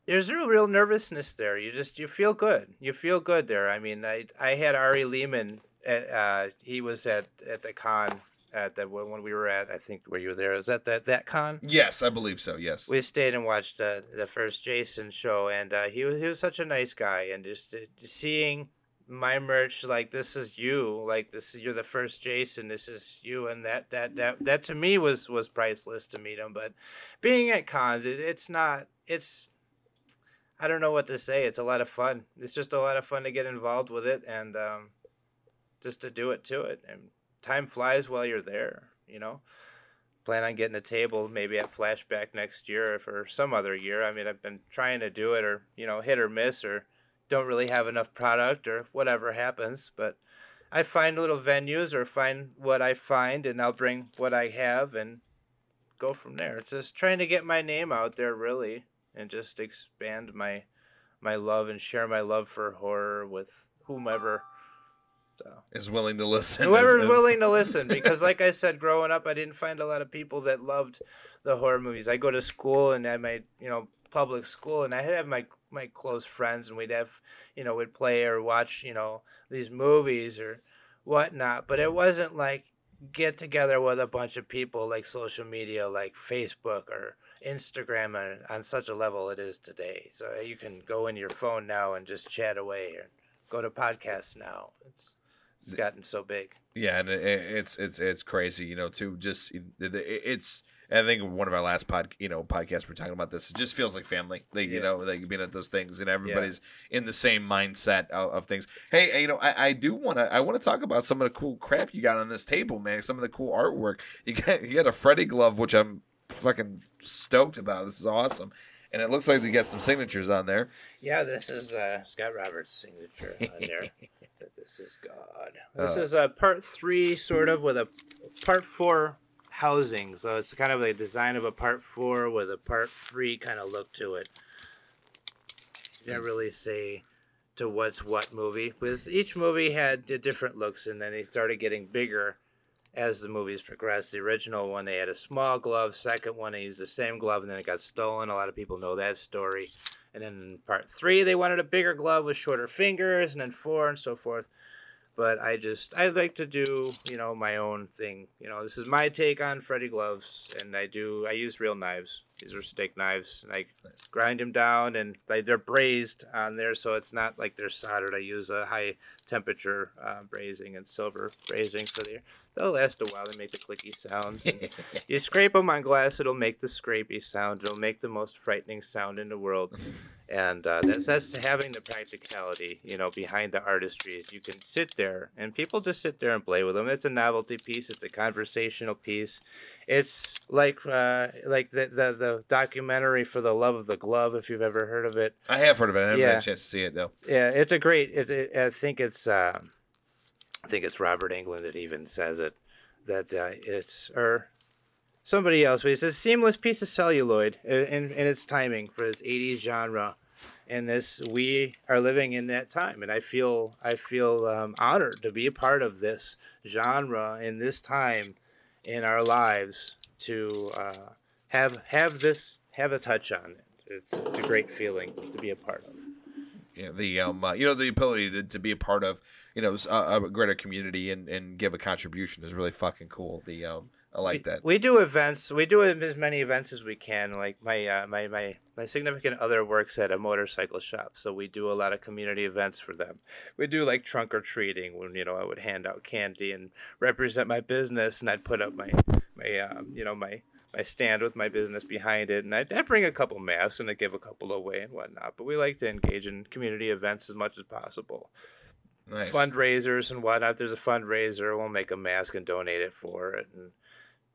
there's a real nervousness there. You just you feel good. You feel good there. I mean, I I had Ari Lehman. At, uh, he was at at the con at that when we were at. I think where you were there. Was that that that con? yes i believe so yes we stayed and watched uh, the first Jason show, and uh, he was he was such a nice guy, and just uh, seeing my merch like this is you, like this is you're the first Jason, this is you, and that that that that to me was was priceless to meet him. But being at cons, it, it's not it's. I don't know what to say. It's a lot of fun. It's just a lot of fun to get involved with it and um, just to do it to it. And time flies while you're there, you know plan on getting a table maybe at Flashback next year or for some other year. I mean, I've been trying to do it or, you know, hit or miss or don't really have enough product or whatever happens. But I find little venues or find what I find and I'll bring what I have and go from there. It's just trying to get my name out there really and just expand my my love and share my love for horror with whomever. So Is willing to listen. whoever's Is- willing to listen, because like I said, growing up, I didn't find a lot of people that loved the horror movies. I go to school and at my you know public school, and I had my my close friends, and we'd have you know we'd play or watch you know these movies or whatnot. But it wasn't like get together with a bunch of people like social media, like Facebook or Instagram, on, on such a level it is today. So you can go in your phone now and just chat away, or go to podcasts now. It's it's gotten so big. Yeah, and it, it's it's it's crazy, you know. To just it- it's. I think one of our last pod, you know, podcasts we're talking about this. It just feels like family, like you know, like being at those things, and everybody's in the same mindset of, of things. Hey, you know, I, I do want to I want to talk about some of the cool crap you got on this table, man. Some of the cool artwork you got. You got a Freddy glove, which I'm fucking stoked about. This is awesome, and it looks like they got some signatures on there. Yeah, this is uh, Scott Roberts' signature on there. that this is God. This Uh. is a part three, sort of, with a part four housing. So it's kind of a design of a part four with a part three kind of look to it. Can't really say to what's what movie because each movie had di- different looks, and then they started getting bigger as the movies progressed. The original one they had a small glove. Second one they used the same glove, and then it got stolen. A lot of people know that story. And then in part three, they wanted a bigger glove with shorter fingers, and then four and so forth. But I just I like to do you know my own thing. You know, this is my take on Freddy gloves, and I do I use real knives. These are steak knives, and I Nice. grind them down, and they, they're brazed on there, so it's not like they're soldered. I use a high temperature uh, brazing and silver brazing, so they they'll last a while. They make the clicky sounds. You scrape them on glass, it'll make the scrapey sound. It'll make the most frightening sound in the world. And uh, that's that's having the practicality, you know, behind the artistry. Is you can sit there and people just sit there and play with them. It's a novelty piece. It's a conversational piece. It's like uh, like the, the the documentary for the love of the glove. If you've ever heard of it, I have heard of it. I haven't had a chance to see it though. yeah, it's a great. It, it, I think it's. Um, I think it's Robert Englund that even says it. That uh, it's or somebody else, but he says seamless piece of celluloid in, in, its timing for its '80s genre. And this, we are living in that time, and I feel I feel um, honored to be a part of this genre in this time in our lives to uh, have have this have a touch on it. It's it's a great feeling to be a part of. know, the um uh, you know the ability to, to be a part of you know a greater community and, and give a contribution is really fucking cool the um i like that We do events. We do as many events as we can. Like my uh, my my my significant other works at a motorcycle shop, so we do a lot of community events for them. We do like trunk or treating when you know I would hand out candy and represent my business, and I'd put up my my um, you know my my stand with my business behind it, and I'd, I'd bring a couple masks and I'd give a couple away and whatnot. But we like to engage in community events as much as possible nice fundraisers and whatnot. If there's a fundraiser, we'll make a mask and donate it for it. And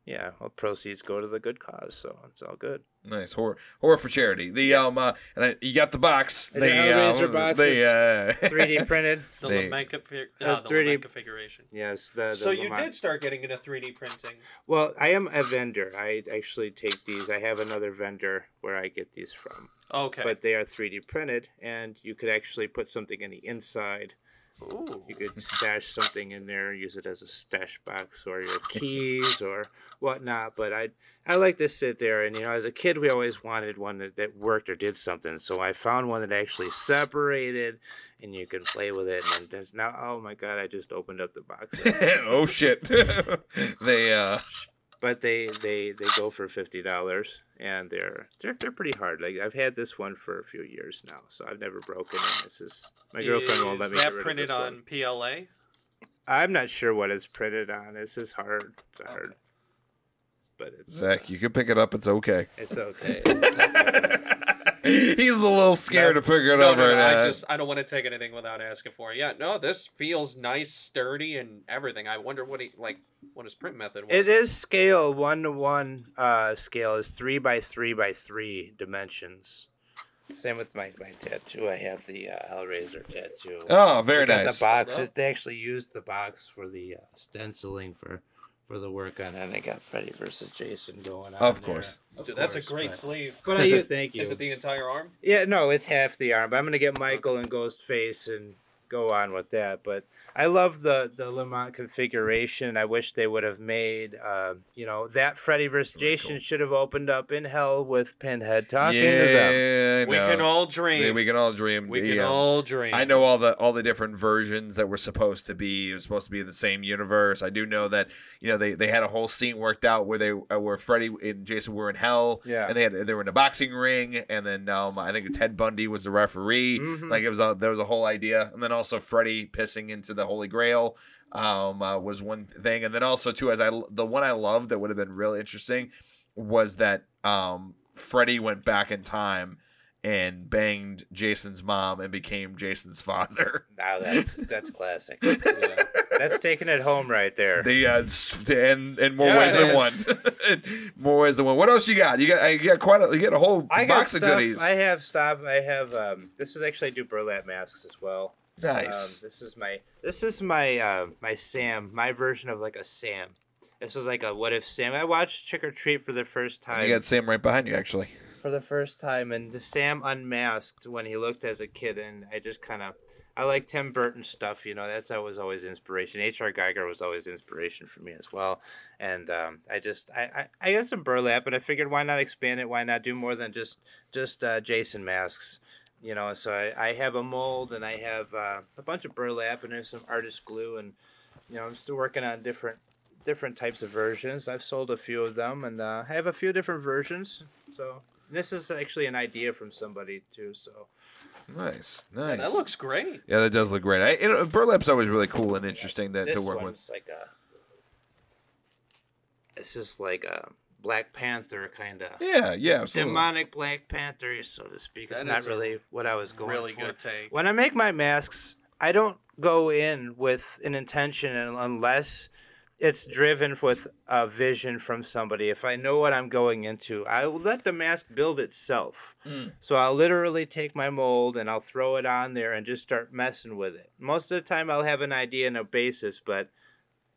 yeah, well, proceeds go to the good cause, so it's all good. nice horror horror for charity the um uh and I, you got the box The the Hellraiser uh, box the uh 3D printed. The They- lament config- Uh, uh, the 3D lament configuration. Yes, the, the So you did start getting into 3D printing. Well, I am a vendor. I actually take these. I have another vendor where I get these from, Okay. but they are 3D printed, and you could actually put something in the inside. Ooh. You could stash something in there, use it as a stash box or your keys or whatnot. But I I like to sit there and you know, as a kid, we always wanted one that, that worked or did something. So I found one that actually separated, and you can play with it. And there's now, oh my god, I just opened up the box. oh shit they uh but they they they go for fifty dollars, and they're they're they're pretty hard. Like I've had this one for a few years now, so I've never broken it. This is my girlfriend won't let me. Is me that get rid of printed this on one. PLA? I'm not sure what it's printed on. This is hard. It's hard. But it's zach you can pick it up it's okay it's okay. He's a little scared No, to pick it No, over. no, no, and, I just I don't want to take anything without asking for it. Yeah, no, this feels nice, sturdy, and everything. I wonder what he like what his print method was. It is scale one to one. Uh, scale is three by three by three dimensions. Same with my, my tattoo. I have the uh, Hellraiser tattoo. oh, very They nice. The box. Well- They actually used the box for the uh, stenciling for for the work on that. They got Freddy versus Jason going on. Of there. course. Of Dude, that's a great but- sleeve. But I, thank you. Is it the entire arm? Yeah, no, it's half the arm. But I'm gonna get Michael and Ghostface and go on with that. But I love the the Lament Configuration. I wish they would have made, uh, you know, that Freddy vs. Really Jason cool. should have opened up in hell with Pinhead talking to them. yeah, We know. can all Yeah, dream. we can all dream. We The, can um, all dream. I know all the all the different versions that were supposed to be. It was supposed to be in the same universe. I do know that you know they, they had a whole scene worked out where they uh, where Freddy and Jason were in hell. Yeah. and they had they were in a boxing ring, and then um I think Ted Bundy was the referee. Mhm. Like it was a, there was a whole idea, and then also Freddy pissing into the Holy Grail. Um, uh, was one thing, and then also too, as I the one I loved that would have been real interesting was that um Freddy went back in time and banged Jason's mom and became Jason's father. Now that's that's classic. Yeah. That's taking it home right there. The uh, and in more Yeah, ways than one. more ways than one. What else you got? You got you got quite a you got a whole I box stuff. of goodies. I have stuff. I have. Um, this is actually I do burlap masks as well. Nice. Um, this is my this is my uh, my Sam, my version of like a Sam. This is like a what if Sam. I watched Trick or Treat for the first time. you got Sam right behind you, actually. for the first time, and the Sam unmasked when he looked as a kid, and I just kind of. I like Tim Burton stuff, you know. That's that was always inspiration. H.R. Giger was always inspiration for me as well, and um, I just I, I I got some burlap, and I figured why not expand it? Why not do more than just just uh, Jason masks? You know so I, I have a mold and i have uh, a bunch of burlap and there's some artist glue and you know i'm still working on different different types of versions i've sold a few of them and uh, i have a few different versions so this is actually an idea from somebody too so Nice, Yeah, nice. that looks great. Yeah, that does look great. I, you know, burlap's always really cool and interesting to, this to work with. one's like a this is like a black panther kind of Yeah, yeah, absolutely. demonic black panther so to speak it's That not really what i was going Really for good take. When I make my masks, I don't go in with an intention unless it's driven with a vision from somebody. If I know what I'm going into, I will let the mask build itself. Mm. So I'll literally take my mold and I'll throw it on there and just start messing with it. Most of the time, I'll have an idea and a basis, but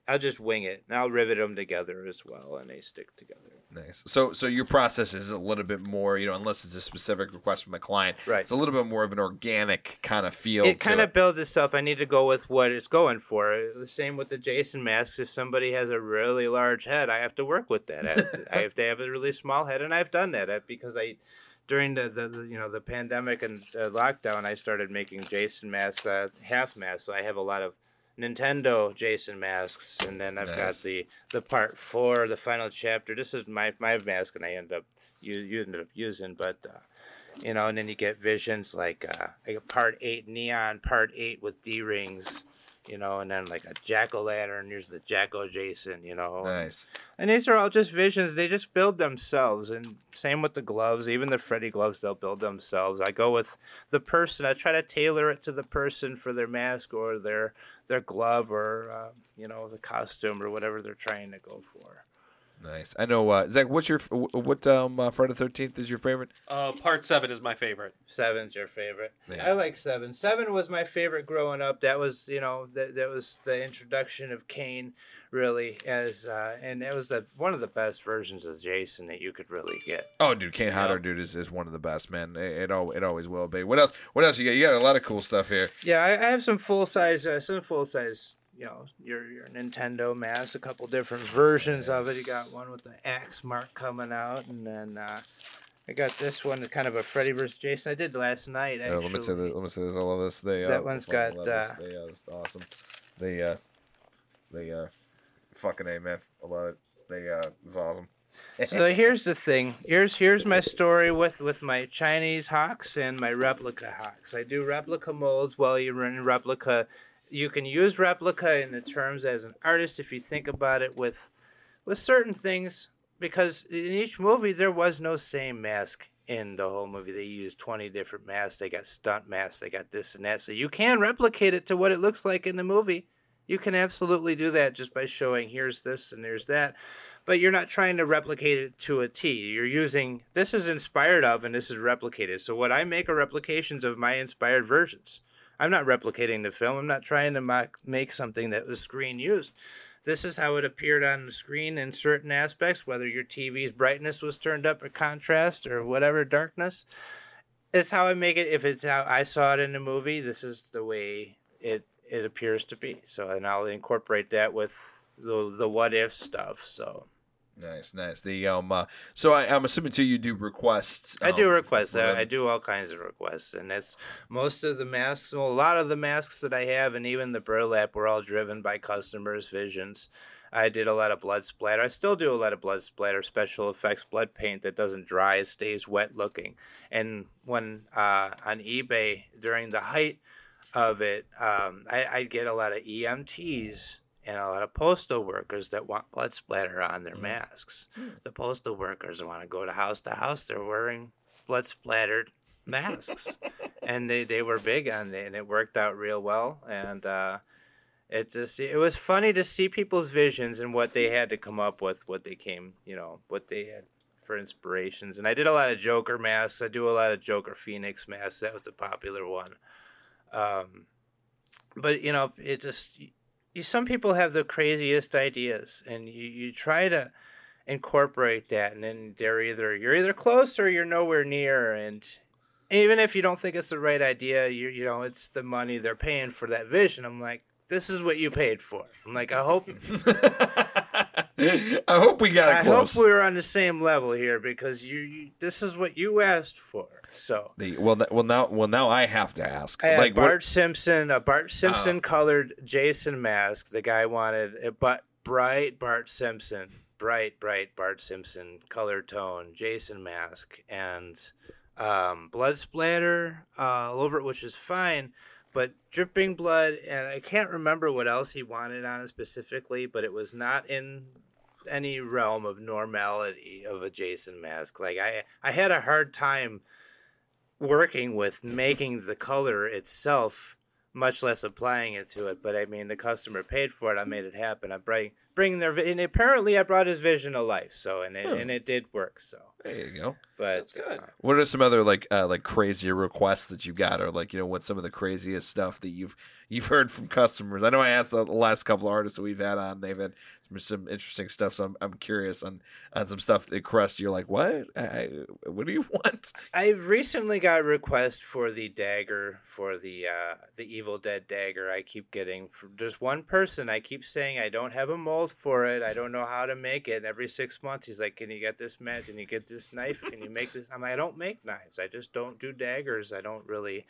I'll just wing it and I'll rivet them together as well, and they stick together. Nice. So, so your process is a little bit more, you know, unless it's a specific request from a client. Right. It's a little bit more of an organic kind of feel. it kind of builds itself. I need to go with what it's going for. The same with the Jason masks. If somebody has a really large head, I have to work with that. I have to, I have, to have a really small head, and I've done that uh, because I, during the, the, the you know the pandemic and uh, lockdown, I started making Jason masks, uh, half masks. So I have a lot of Nintendo Jason masks, and then I've Nice. got the the part four, the final chapter. This is my my mask, and I end up you you ended up using, but. Uh, you know, and then you get visions like uh, like part eight neon, part eight with D rings, you know, and then like a jack o' lantern. Here's the Jack o' Jason, you know, nice. and these are all just visions. They just build themselves, and same with the gloves. Even the Freddy gloves, they'll build themselves. I go with the person. I try to tailor it to the person for their mask or their their glove or uh, you know the costume or whatever they're trying to go for. Nice. I know, uh, Zach. What's your what um uh, Friday the Thirteenth is your favorite? Uh, part seven is my favorite. Seven's your favorite. Yeah. I like seven. Seven was my favorite growing up. That was, you know, that that was the introduction of Kane, really, as uh, and it was the one of the best versions of Jason that you could really get. Oh, dude, Kane Hodder, dude, is, is one of the best, man. It, it al- it always will be. What else? What else you got? You got a lot of cool stuff here. Yeah, I, I have some full size, uh, some full size. You know, your your Nintendo mask, a couple different versions of it. You got one with the Axe mark coming out, and then uh, I got this one, kind of a Freddy vs. Jason. I did last night. Uh, Actually. let me say this. Let me say this. I love this. They uh, That one's got, this. uh, They, uh, it's awesome. They uh, they uh, fucking a man. I love it. They uh, it's awesome. So here's the thing. Here's here's my story with with my Chinese hawks and my replica hawks. I do replica molds while you're in replica. You can use replica in the terms as an artist if you think about it with with certain things because in each movie there was no same mask in the whole movie. They used 20 different masks. They got stunt masks. They got this and that. So you can replicate it to what it looks like in the movie. You can absolutely do that just by showing here's this and there's that. But you're not trying to replicate it to a T. You're using this is inspired of and this is replicated. So what I make are replications of my inspired versions. I'm not replicating the film. I'm not trying to mock, make something that was screen used. This is how it appeared on the screen in certain aspects, whether your TV's brightness was turned up or contrast or whatever darkness. It's how I make it. If it's how I saw it in the movie, this is the way it it appears to be. So, and I'll incorporate that with the the what if stuff. So Nice, nice. The um, uh, so I, I'm assuming too you do requests. I do um, requests. I. I do all kinds of requests, and that's most of the masks. Well, a lot of the masks that I have, and even the burlap, were all driven by customers' visions. I did a lot of blood splatter. I still do a lot of blood splatter, special effects, blood paint that doesn't dry, stays wet looking. And when uh, on eBay during the height of it, um, I, I'd get a lot of EMTs and a lot of postal workers that want blood splatter on their masks. The postal workers want to go to house to house. They're wearing blood splattered masks, and they, they were big on it, and it worked out real well. And uh, it just it was funny to see people's visions and what they had to come up with, what they came, you know, what they had for inspirations. And I did a lot of Joker masks. I do a lot of Joker Phoenix masks. That was a popular one. Um, but you know, it just you, some people have the craziest ideas, and you, you try to incorporate that, and then they're either you're either close or you're nowhere near, and even if you don't think it's the right idea, you you know it's the money they're paying for that vision. I'm like, this is what you paid for. I'm like, I hope I hope we got it I close. hope we're on the same level here because you, you this is what you asked for. So the, well, th- well now, well now I have to ask. I like Bart what? Simpson, a Bart Simpson colored Jason mask. The guy wanted a but bright Bart Simpson, bright bright Bart Simpson color tone Jason mask and um, blood splatter uh, all over it, which is fine. But dripping blood, and I can't remember what else he wanted on it specifically, but it was not in any realm of normality of a Jason mask. Like I, I had a hard time working with making the color itself, much less applying it to it. But I mean, the customer paid for it. I made it happen. I bring bring their vi- and apparently I brought his vision to life. So and it, Huh. and it did work. So, There you go. but That's good. uh, What are some other like uh, like crazier requests that you got, or like you know what's some of the craziest stuff that you've you've heard from customers? I know I asked the last couple of artists that we've had on; they've had some, some interesting stuff. So I'm, I'm curious on on some stuff that Crust. You're like, what? I, what do you want? I recently got a request for the dagger for the uh, the Evil Dead dagger. I keep getting from just one person. I keep saying I don't have a mold for it. I don't know how to make it. And every six months, he's like, "Can you get this match? Can you get this knife? Can you make this?" I'm like, "I don't make knives. I just don't do daggers. I don't really.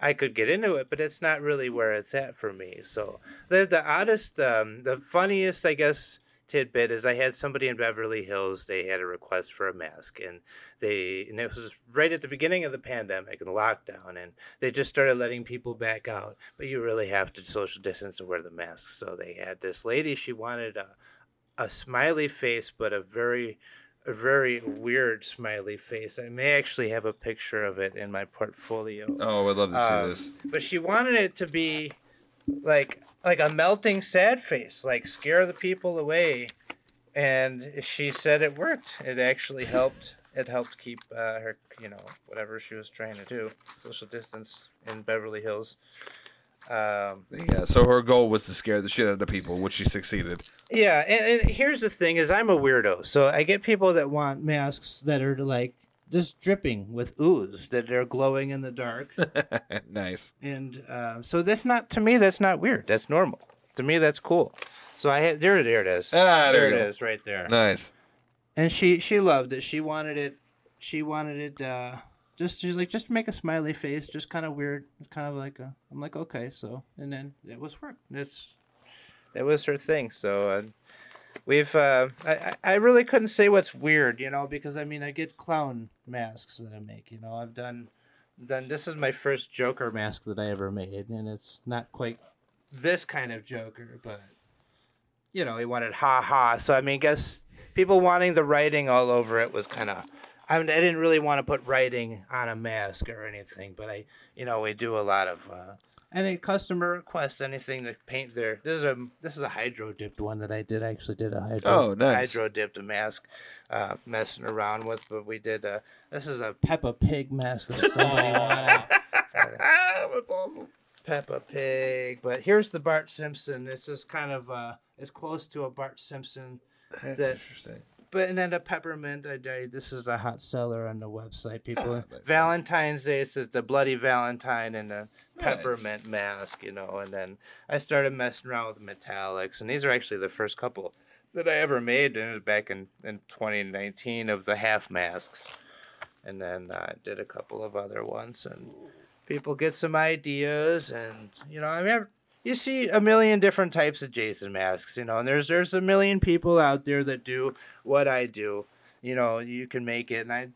I could get into it, but it's not really where it's at for me." So the the oddest, um, the funniest, I guess tidbit is I had somebody in Beverly Hills. They had a request for a mask, and they and it was right at the beginning of the pandemic and the lockdown, and they just started letting people back out. But you really have to social distance and wear the mask. So they had this lady. She wanted a a smiley face, but a very a very weird smiley face. I may actually have a picture of it in my portfolio. Oh, I'd love to see Um, this. But she wanted it to be like like a melting sad face, like scare the people away. And she said it worked. It actually helped. It helped keep uh, her, you know, whatever she was trying to do, social distance in Beverly Hills. Um, Yeah. So her goal was to scare the shit out of people, which she succeeded. yeah, and, and here's the thing: is I'm a weirdo, so I get people that want masks that are like just dripping with ooze, that they're glowing in the dark. nice. and uh, so that's not to me that's not weird. That's normal. To me that's cool. So i had there there it is. Ah, there there it is right there. Nice. and she she loved it. She wanted it she wanted it uh just she's like just make a smiley face just kind of weird kind of like a, i'm like okay so and then it was work. That's that was her thing. So uh, we've uh I, I I really couldn't say what's weird you know because i mean i get clown masks that i make you know i've done done this is my first joker mask that i ever made and it's not quite this kind of joker but you know he wanted ha ha so i mean guess people wanting the writing all over it was kind of I, mean, I didn't really want to put writing on a mask or anything, but I, you know, we do a lot of uh, any customer request anything to paint their. This is a this is a hydro dipped one that I did. I actually did a hydro. Oh, nice. Hydro dipped a mask, uh, messing around with, but we did. Uh, this is a Peppa Pig mask. If somebody wanted. That's awesome. Peppa Pig. But here's the Bart Simpson. This is kind of uh, as close to a Bart Simpson. That's that- interesting. But and then a peppermint. I, I this is a hot seller on the website. People Valentine's Day. It's the bloody Valentine and the Nice. peppermint mask. You know. And then I started messing around with metallics, and these are actually the first couple that I ever made. And it was back in in 2019 of the half masks, and then I did a couple of other ones and people get some ideas and you know i mean you see a million different types of jason masks you know and there's there's a million people out there that do what i do you know you can make it and i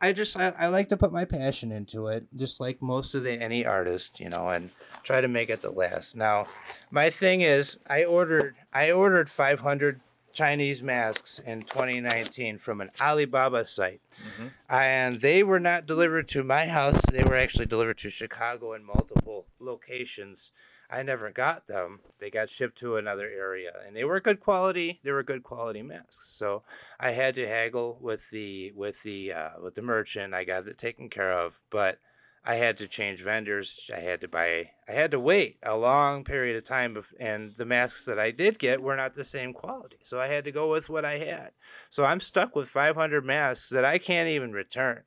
i just i, I like to put my passion into it just like most of the any artist you know and try to make it the last now my thing is i ordered i ordered 500 chinese masks in 2019 from an alibaba site mm-hmm. and they were not delivered to my house. They were actually delivered to Chicago in multiple locations. I never got them. They got shipped to another area, and they were good quality. They were good quality masks. So I had to haggle with the with the uh, with the merchant. I got it taken care of, but I had to change vendors. I had to buy. I had to wait a long period of time, and the masks that I did get were not the same quality. So I had to go with what I had. So I'm stuck with 500 masks that I can't even return,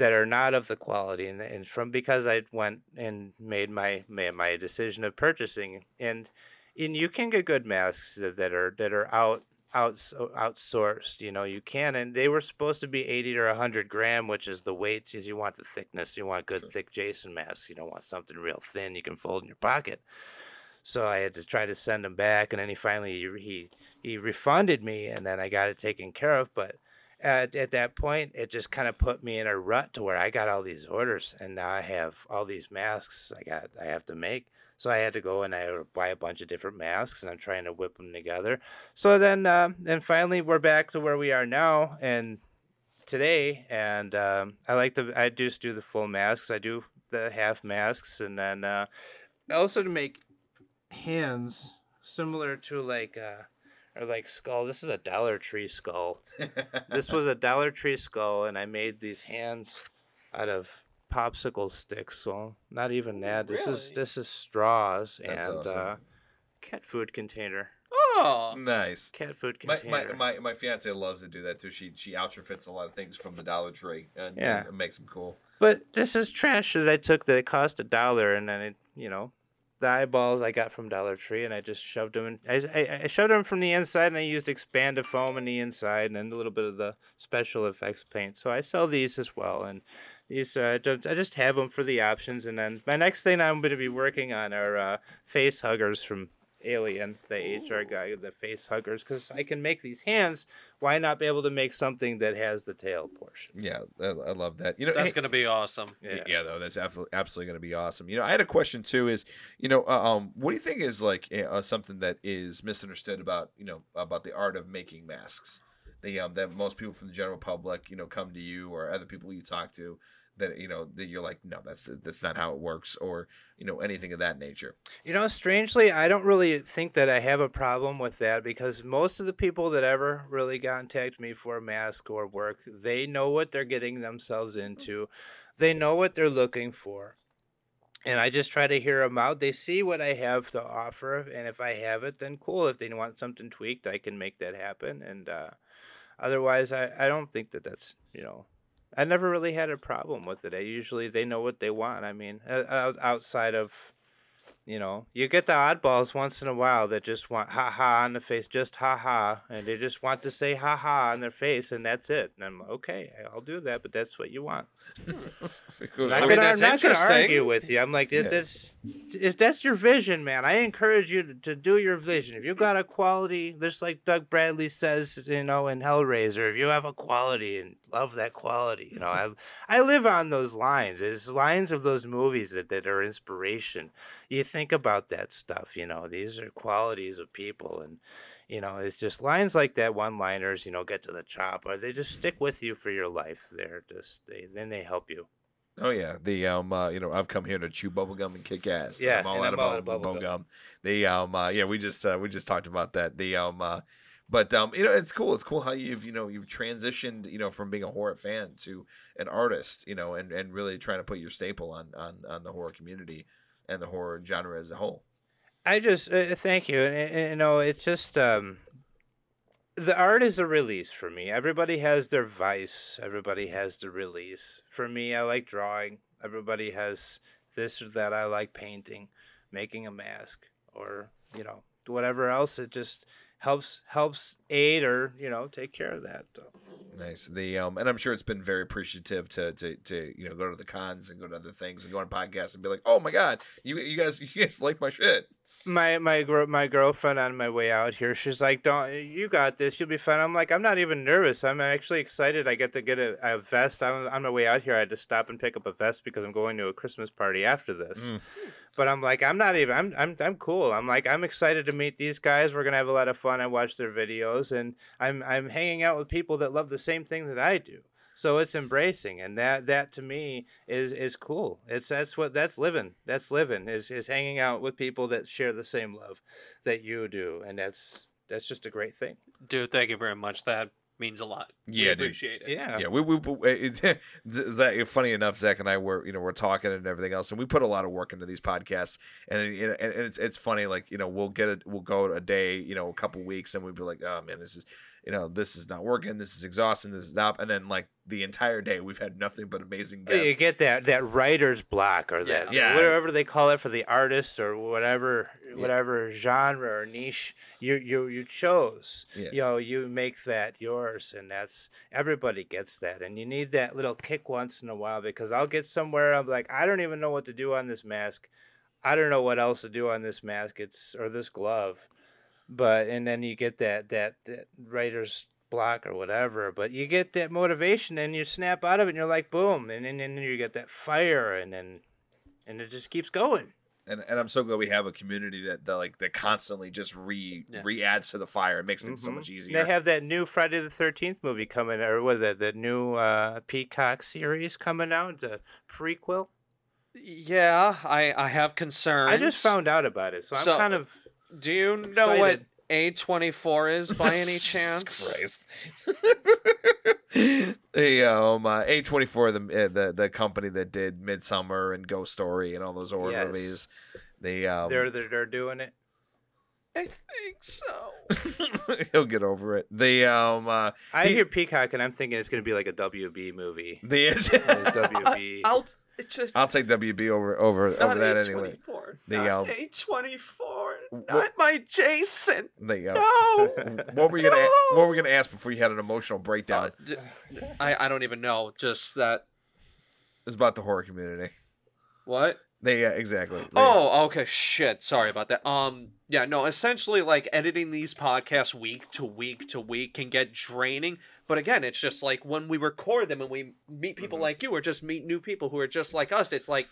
that are not of the quality, and, and from because I went and made my my decision of purchasing, and and you can get good masks that, that are that are out outs outsourced. You know, you can, and they were supposed to be 80 or 100 gram, which is the weight. Is you want the thickness. You want good thick Jason masks. You don't want something real thin you can fold in your pocket. So I had to try to send them back, and then he finally he he, he refunded me, and then I got it taken care of. But at, at that point, it just kind of put me in a rut to where I got all these orders, and now I have all these masks I got I have to make. So I had to go and I buy a bunch of different masks, and I'm trying to whip them together. So then, uh, then finally, we're back to where we are now, and today, and um, I like the I just do the full masks. I do the half masks, and then uh, also to make hands similar to like uh, or like skull. This is a Dollar Tree skull. this was a Dollar Tree skull, and I made these hands out of popsicle sticks. So not even that. This is this is straws That's and awesome. uh, cat food container. Oh, nice. Cat food My, container. my, my, my fiance loves to do that too. She she outfits a lot of things from the Dollar Tree and, Yeah. and makes them cool. But this is trash that I took that it cost a dollar, and then it, you know, the eyeballs I got from Dollar Tree, and I just shoved them in. I, I, I shoved them from the inside, and I used expanda foam in the inside, and a little bit of the special effects paint. So I sell these as well, and these uh, I just- I just have them for the options. And then my next thing I'm going to be working on are uh, face huggers from Alien, the HR guy, the face huggers, because I can make these hands. Why not be able to make something that has the tail portion? Yeah, I, I love that. You know, that's hey- gonna be awesome. Yeah. yeah, though that's absolutely absolutely going to be awesome. You know, I had a question too. Is you know, uh, um, what do you think is like uh, something that is misunderstood about you know about the art of making masks? The um, that most people from the general public, you know, come to you or other people you talk to that you know that you're like, no, that's that's not how it works, or you know, anything of that nature. You know, strangely, I don't really think that I have a problem with that because most of the people that ever really contact me for a mask or work, they know what they're getting themselves into. They know what they're looking for. And I just try to hear them out. They see what I have to offer, and if I have it, then cool. If they want something tweaked, I can make that happen. And uh, otherwise, I, I don't think that that's, you know, I never really had a problem with it. I usually, they know what they want. I mean, outside of, you know, you get the oddballs once in a while that just want ha ha on the face, just ha ha, and they just want to say ha ha on their face, and that's it. And I'm okay, I'll do that, but that's what you want. Hmm. I'm not I mean, gonna, I'm not gonna argue with you. I'm like, if Yeah. that's if that's your vision, man, I encourage you to, to do your vision. If you got a quality, just like Doug Bradley says, you know, in Hellraiser, if you have a quality and love that quality, you know, I I live on those lines. It's lines of those movies that, that are inspiration. You think about that stuff, you know. These are qualities of people, and you know, it's just lines like that, one liners, you know, get to the chopper. They just stick with you for your life. They're just they then they help you. Oh yeah, the um, uh, you know, I've come here to chew bubblegum and kick ass. Yeah, I'm all and out I'm all of out of bubblegum. bubblegum. The um, uh, yeah, we just uh, we just talked about that. The um, uh, but um, you know, it's cool. It's cool how you've you know you've transitioned you know from being a horror fan to an artist, you know, and and really trying to put your staple on on on the horror community and the horror genre as a whole. I just uh, thank you, and, and, you know, it's just um, the art is a release for me. Everybody has their vice. Everybody has their release. For me, I like drawing. Everybody has this or that. I like painting, making a mask, or you know, whatever else. It just helps helps aid or you know take care of that. So. Nice. The um, and I'm sure it's been very appreciative to to to you know go to the cons and go to other things and go on podcasts and be like, oh my god, you you guys you guys like my shit. My my my girlfriend on my way out here she's like don't you got this you'll be fine. I'm like i'm not even nervous i'm actually excited i get to get a, a vest I'm, on my way out here i had to stop and pick up a vest because i'm going to a christmas party after this. Mm. but i'm like i'm not even I'm, I'm i'm cool i'm like i'm excited to meet these guys we're gonna have a lot of fun i watch their videos and i'm i'm hanging out with people that love the same thing that i do so it's embracing and that that to me is is cool it's that's what that's living that's living is is hanging out with people that share the same love that you do and that's that's just a great thing Dude, thank you very much. That means a lot. We Yeah, dude. appreciate it. yeah Yeah, we we, we eh, it's, Zach, funny enough, Zach and I were you know we're talking and everything else, and we put a lot of work into these podcasts, and and and it's it's funny like you know we'll get it we'll go a day you know a couple weeks and we'd be like oh man this is you know this is not working this is exhausting this is not and then like the entire day we've had nothing but amazing guests. you get that that writer's block or that Yeah. whatever they call it for the artist or whatever Yeah. whatever genre or niche you you you chose Yeah. you know you make that yours and that's everybody gets that and you need that little kick once in a while because I'll get somewhere I'm like I don't even know what to do on this mask I don't know what else to do on this mask it's or this glove but and then you get that that that writer's block or whatever but you get that motivation and you snap out of it and you're like boom and then and then you get that fire and then and it just keeps going and and I'm so glad we have a community that, that like that constantly just re Yeah. re adds to the fire. It makes things so much easier. they have that new friday the 13th movie coming or what is that the new uh peacock series coming out the prequel Yeah, I, I have concerns. i just found out about it so i'm kind of Do you know what. A24 is by any Jesus chance? Christ. the um uh, A24 the uh, the the company that did Midsommar and Ghost Story and all those horror Yes. movies. The um they're, they're they're doing it I think so. he'll get over it. The um uh i He- hear peacock and i'm thinking it's going to be like a wb movie the Or wb I'll it just I'll take WB over over over that A24. anyway. The, um, A24. Wh- Not my Jason. The, uh, No. what were you gonna No. what were we gonna ask before you had an emotional breakdown? Uh, d- I I don't even know. Just that. it's about the horror community. What? They yeah, exactly. They- Oh, okay. Shit. Sorry about that. Um, yeah, no. Essentially, like editing these podcasts week to week to week can get draining. But again, it's just like when we record them and we meet people Mm-hmm. like you, or just meet new people who are just like us. It's like,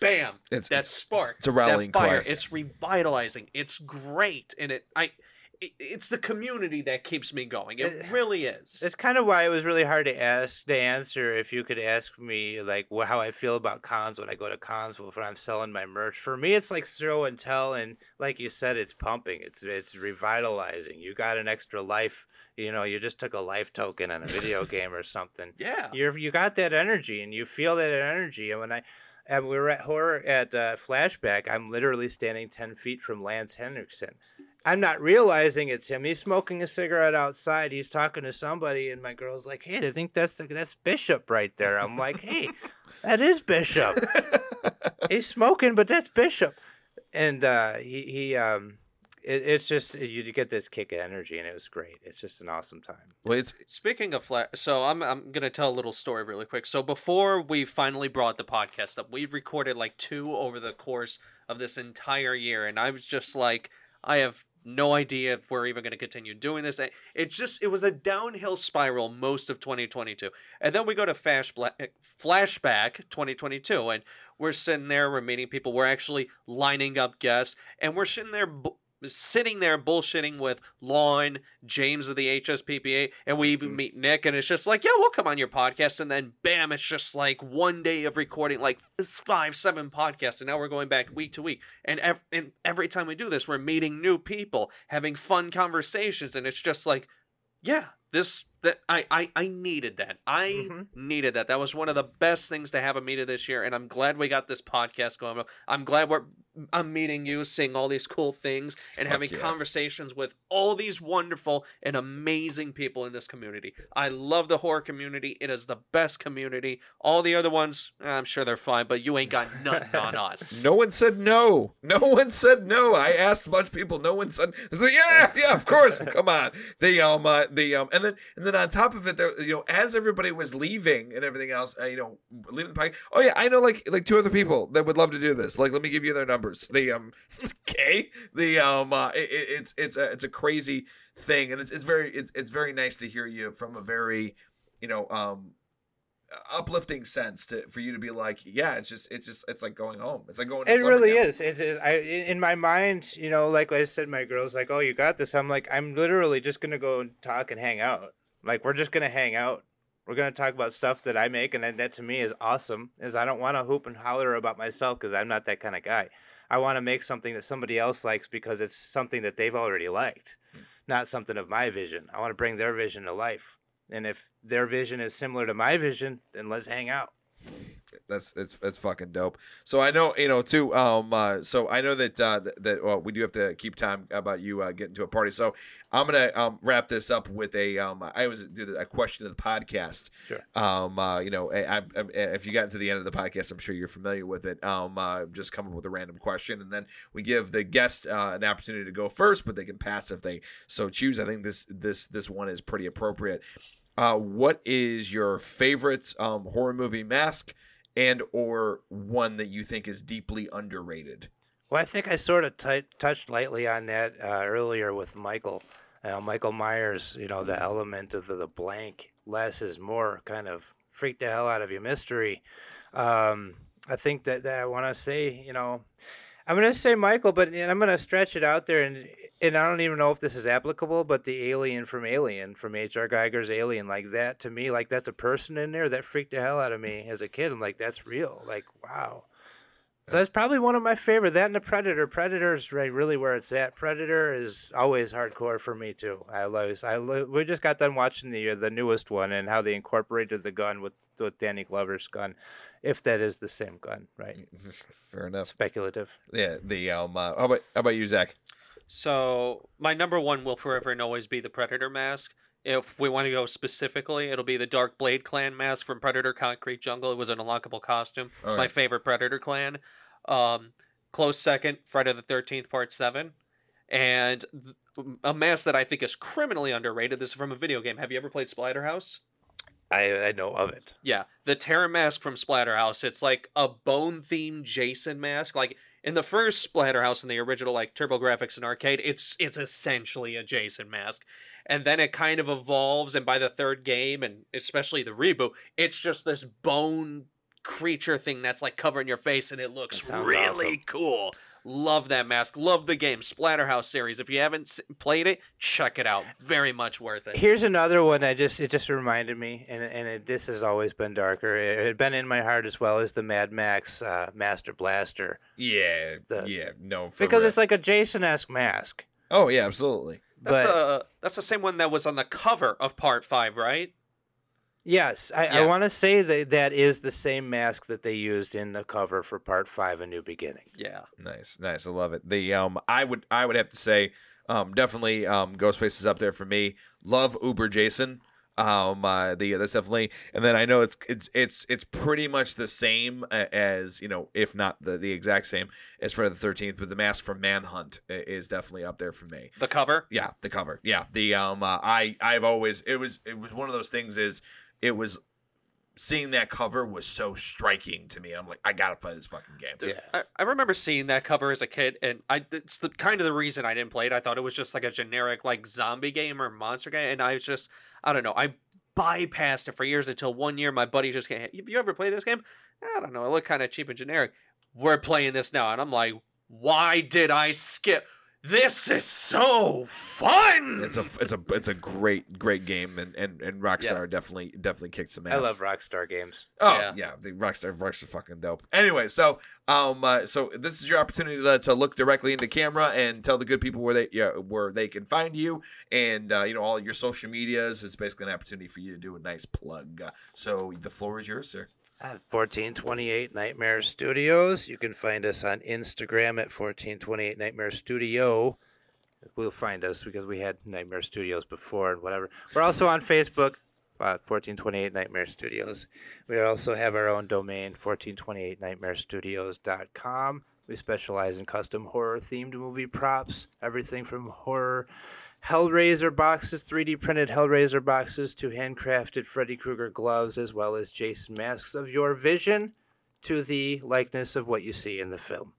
bam, It's- that it's- spark, it's a rallying that fire. cry. It's revitalizing. It's great, and it I. it- It's the community that keeps me going. It Uh, really is. It's kind of why it was really hard to ask to answer. If you could ask me like how I feel about cons when I go to cons when I'm selling my merch. For me, it's like show and tell, and like you said, it's pumping. It's it's revitalizing. You got an extra life. You know, you just took a life token on a video game or something. Yeah. You're you got that energy, and you feel that energy. And when I and we were at horror at uh, flashback, I'm literally standing ten feet from Lance Henriksen. I'm not realizing it's him. He's smoking a cigarette outside. He's talking to somebody, and my girl's like, "Hey, I think that's the, that's Bishop right there." I'm like, "Hey, that is Bishop. He's smoking, but that's Bishop." And uh, he he um, it, it's just you get this kick of energy, and it was great. It's just an awesome time. well, it's Speaking of flash, so I'm I'm gonna tell a little story really quick. So before we finally brought the podcast up, we recorded like two over the course of this entire year, and I was just like, I have no idea if we're even gonna continue doing this. It- It's just it was a downhill spiral most of 2022, and then we go to flash eh, flashback 2022, and we're sitting there, we're meeting people, we're actually lining up guests, and we're sitting there. B- sitting there bullshitting with Lon, James of the HSPPA, and we even meet Nick, and it's just like, yeah, we'll come on your podcast, and then bam, it's just like one day of recording, like five, seven podcasts, and now we're going back week to week, and ev- and every time we do this, we're meeting new people, having fun conversations, and it's just like, yeah, this that I I, I needed that. I Mhm. needed that. That was one of the best things to have a meeting this year, and I'm glad we got this podcast going. I'm glad we're I'm meeting you, seeing all these cool things, and Fuck having yeah. conversations with all these wonderful and amazing people in this community. I love the horror community. It is the best community. All the other ones, eh, I'm sure they're fine, but you ain't got nothing on us. No one said no. No one said no. I asked a bunch of people. No one said, said yeah, yeah, of course. Come on. The um, uh, the um, and then and then on top of it, there, you know, as everybody was leaving and everything else, uh, you know, leaving the podcast. Oh yeah, I know like like two other people that would love to do this. Like, let me give you their numbers. The um, okay, the um, uh, it, it- it's it's a it's a crazy thing, and it's it's very it's it's very nice to hear you from a very, you know, um uplifting sense to for you to be like yeah it's just it's just it's like going home it's like going to It really camp. is. It is. I in my mind, you know, like I said, my girl's like, "Oh, you got this." I'm like, I'm literally just gonna go and talk and hang out. Like we're just gonna hang out. We're gonna talk about stuff that I make, and that, that to me is awesome. Is I don't want to hoop and holler about myself because I'm not that kind of guy. I want to make something that somebody else likes because it's something that they've already liked, hmm. not something of my vision. I want to bring their vision to life, and if their vision is similar to my vision, then let's hang out. That's it's it's fucking dope. So I know you know too. Um, uh, so I know that uh, that, that well, we do have to keep time about you uh, getting to a party. So I'm gonna um wrap this up with a um. I always do a question of the podcast. Sure. Um. Uh, you know, I, I, I- if you got to the end of the podcast, I'm sure you're familiar with it. Um. Uh, just come up with a random question, and then we give the guest uh, an opportunity to go first, but they can pass if they so choose. I think this this this one is pretty appropriate. Uh, what is your favorite um, horror movie mask? And or one that you think is deeply underrated. Well, I think I sort of t- touched lightly on that uh, earlier with Michael. Uh, Michael Myers, you know, the element of the, the blank, less is more kind of freaked the hell out of you mystery. Um, I think that, that I want to say, you know, I'm going to say Michael, but I'm going to stretch it out there. And, and I don't even know if this is applicable, but the alien from Alien, from H.R. Giger's Alien, like that to me, like that's a person in there that freaked the hell out of me as a kid. I'm like, that's real. Like, wow. So that's probably one of my favorite. That and the Predator. Predator is really where it's at. Predator is always hardcore for me too. I always, I lo- we just got done watching the uh, the newest one and how they incorporated the gun with with Danny Glover's gun, if that is the same gun, right? Fair enough. Speculative. Yeah. The um. Uh, how about how about you, Zach? So my number one will forever and always be the Predator mask. If we want to go specifically, it'll be the Dark Blade Clan mask from Predator Concrete Jungle. It was an unlockable costume. It's my favorite Predator clan. Um, close second, Friday the Thirteenth Part Seven, and th- a mask that I think is criminally underrated. This is from a video game. Have you ever played Splatterhouse? I I know of it. Yeah, the Terror mask from Splatterhouse. It's like a bone themed Jason mask. Like in the first Splatterhouse in the original like TurboGrafx and arcade, it's it's essentially a Jason mask. And then it kind of evolves and by the third game and especially the reboot, it's just this bone creature thing that's like covering your face and it looks really awesome. cool. Love that mask. Love the game Splatterhouse series. If you haven't played it, check it out. Very much worth it. Here's another one. I just it just reminded me, and and it, this has always been darker. It had been in my heart as well as the Mad Max uh, Master Blaster Yeah. The- yeah. No. For because real. it's like a Jason-esque mask. Oh yeah. Absolutely. That's but the that's the same one that was on the cover of part five, right? Yes, I, I want to say that that is the same mask that they used in the cover for Part Five: A New Beginning. Yeah. Nice. Nice. I love it. The um. I would I would have to say um definitely um Ghostface is up there for me. Love Uber Jason. Um, uh, the that's definitely, and then I know it's it's it's it's pretty much the same as you know, if not the the exact same as Friday the Thirteenth, but the mask from Manhunt i- is definitely up there for me. The cover. Yeah, the cover. Yeah, the um, uh, I I've always it was it was one of those things is it was seeing that cover was so striking to me. I'm like, I gotta play this fucking game. Dude, I, I remember seeing that cover as a kid, and I it's the kind of the reason I didn't play it. I thought it was just like a generic like zombie game or monster game, and I was just I don't know. I bypassed it for years until one year my buddy just came. Have you ever played this game? I don't know. It looked kind of cheap and generic. We're playing this now, and I'm like, why did I skip? This is so fun. It's a it's a it's a great great game and and, and Rockstar definitely definitely kicked some ass. I love Rockstar games. Oh Yeah. yeah, the Rockstar Rockstar fucking dope. Anyway, so um uh, so this is your opportunity to, to look directly into camera and tell the good people where they yeah, where they can find you and uh, you know all your social medias. It's basically an opportunity for you to do a nice plug. So the floor is yours, sir. At 1428 Nightmare Studios. You can find us on Instagram at 1428 Nightmare Studio. We'll find us because we had Nightmare Studios before and whatever. We're also on Facebook Uh, at 1428 Nightmare Studios. We also have our own domain, 1428nightmarestudios.com. We specialize in custom horror themed movie props, everything from horror Hellraiser boxes, 3D printed Hellraiser boxes, to handcrafted Freddy Krueger gloves, as well as Jason masks of your vision to the likeness of what you see in the film.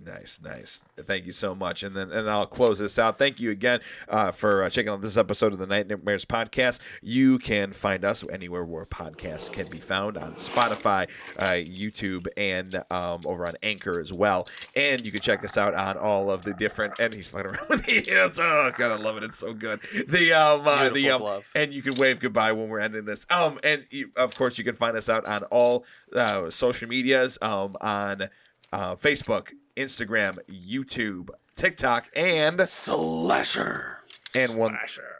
Nice, nice. Thank you so much. And then, and I'll close this out. Thank you again uh, for uh, checking out this episode of the Nightmares podcast. You can find us anywhere where podcasts can be found on Spotify, uh, YouTube, and um, over on Anchor as well. And you can check us out on all of the different. And he's fucking around with the yes. Oh god, I love it. It's so good. The um, uh, the um, glove. and you can wave goodbye when we're ending this. Um, and you, of course you can find us out on all uh, social medias. Um, on uh, Facebook, Instagram, YouTube, TikTok, and Slasher. and one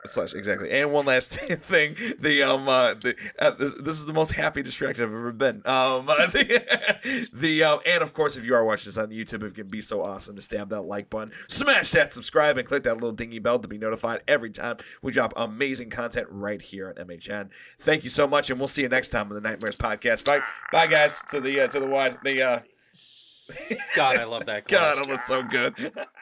slash exactly and one last thing. The um uh, the uh, this, this is the most happy distracted I've ever been. Um uh, the, the um and of course if you are watching this on YouTube, it can be so awesome to stab that like button, smash that subscribe, and click that little dingy bell to be notified every time we drop amazing content right here on MHN. Thank you so much, and we'll see you next time on the Nightmares podcast. Bye, bye guys to the uh, to the wide the uh. God, I love that. God, it was so good.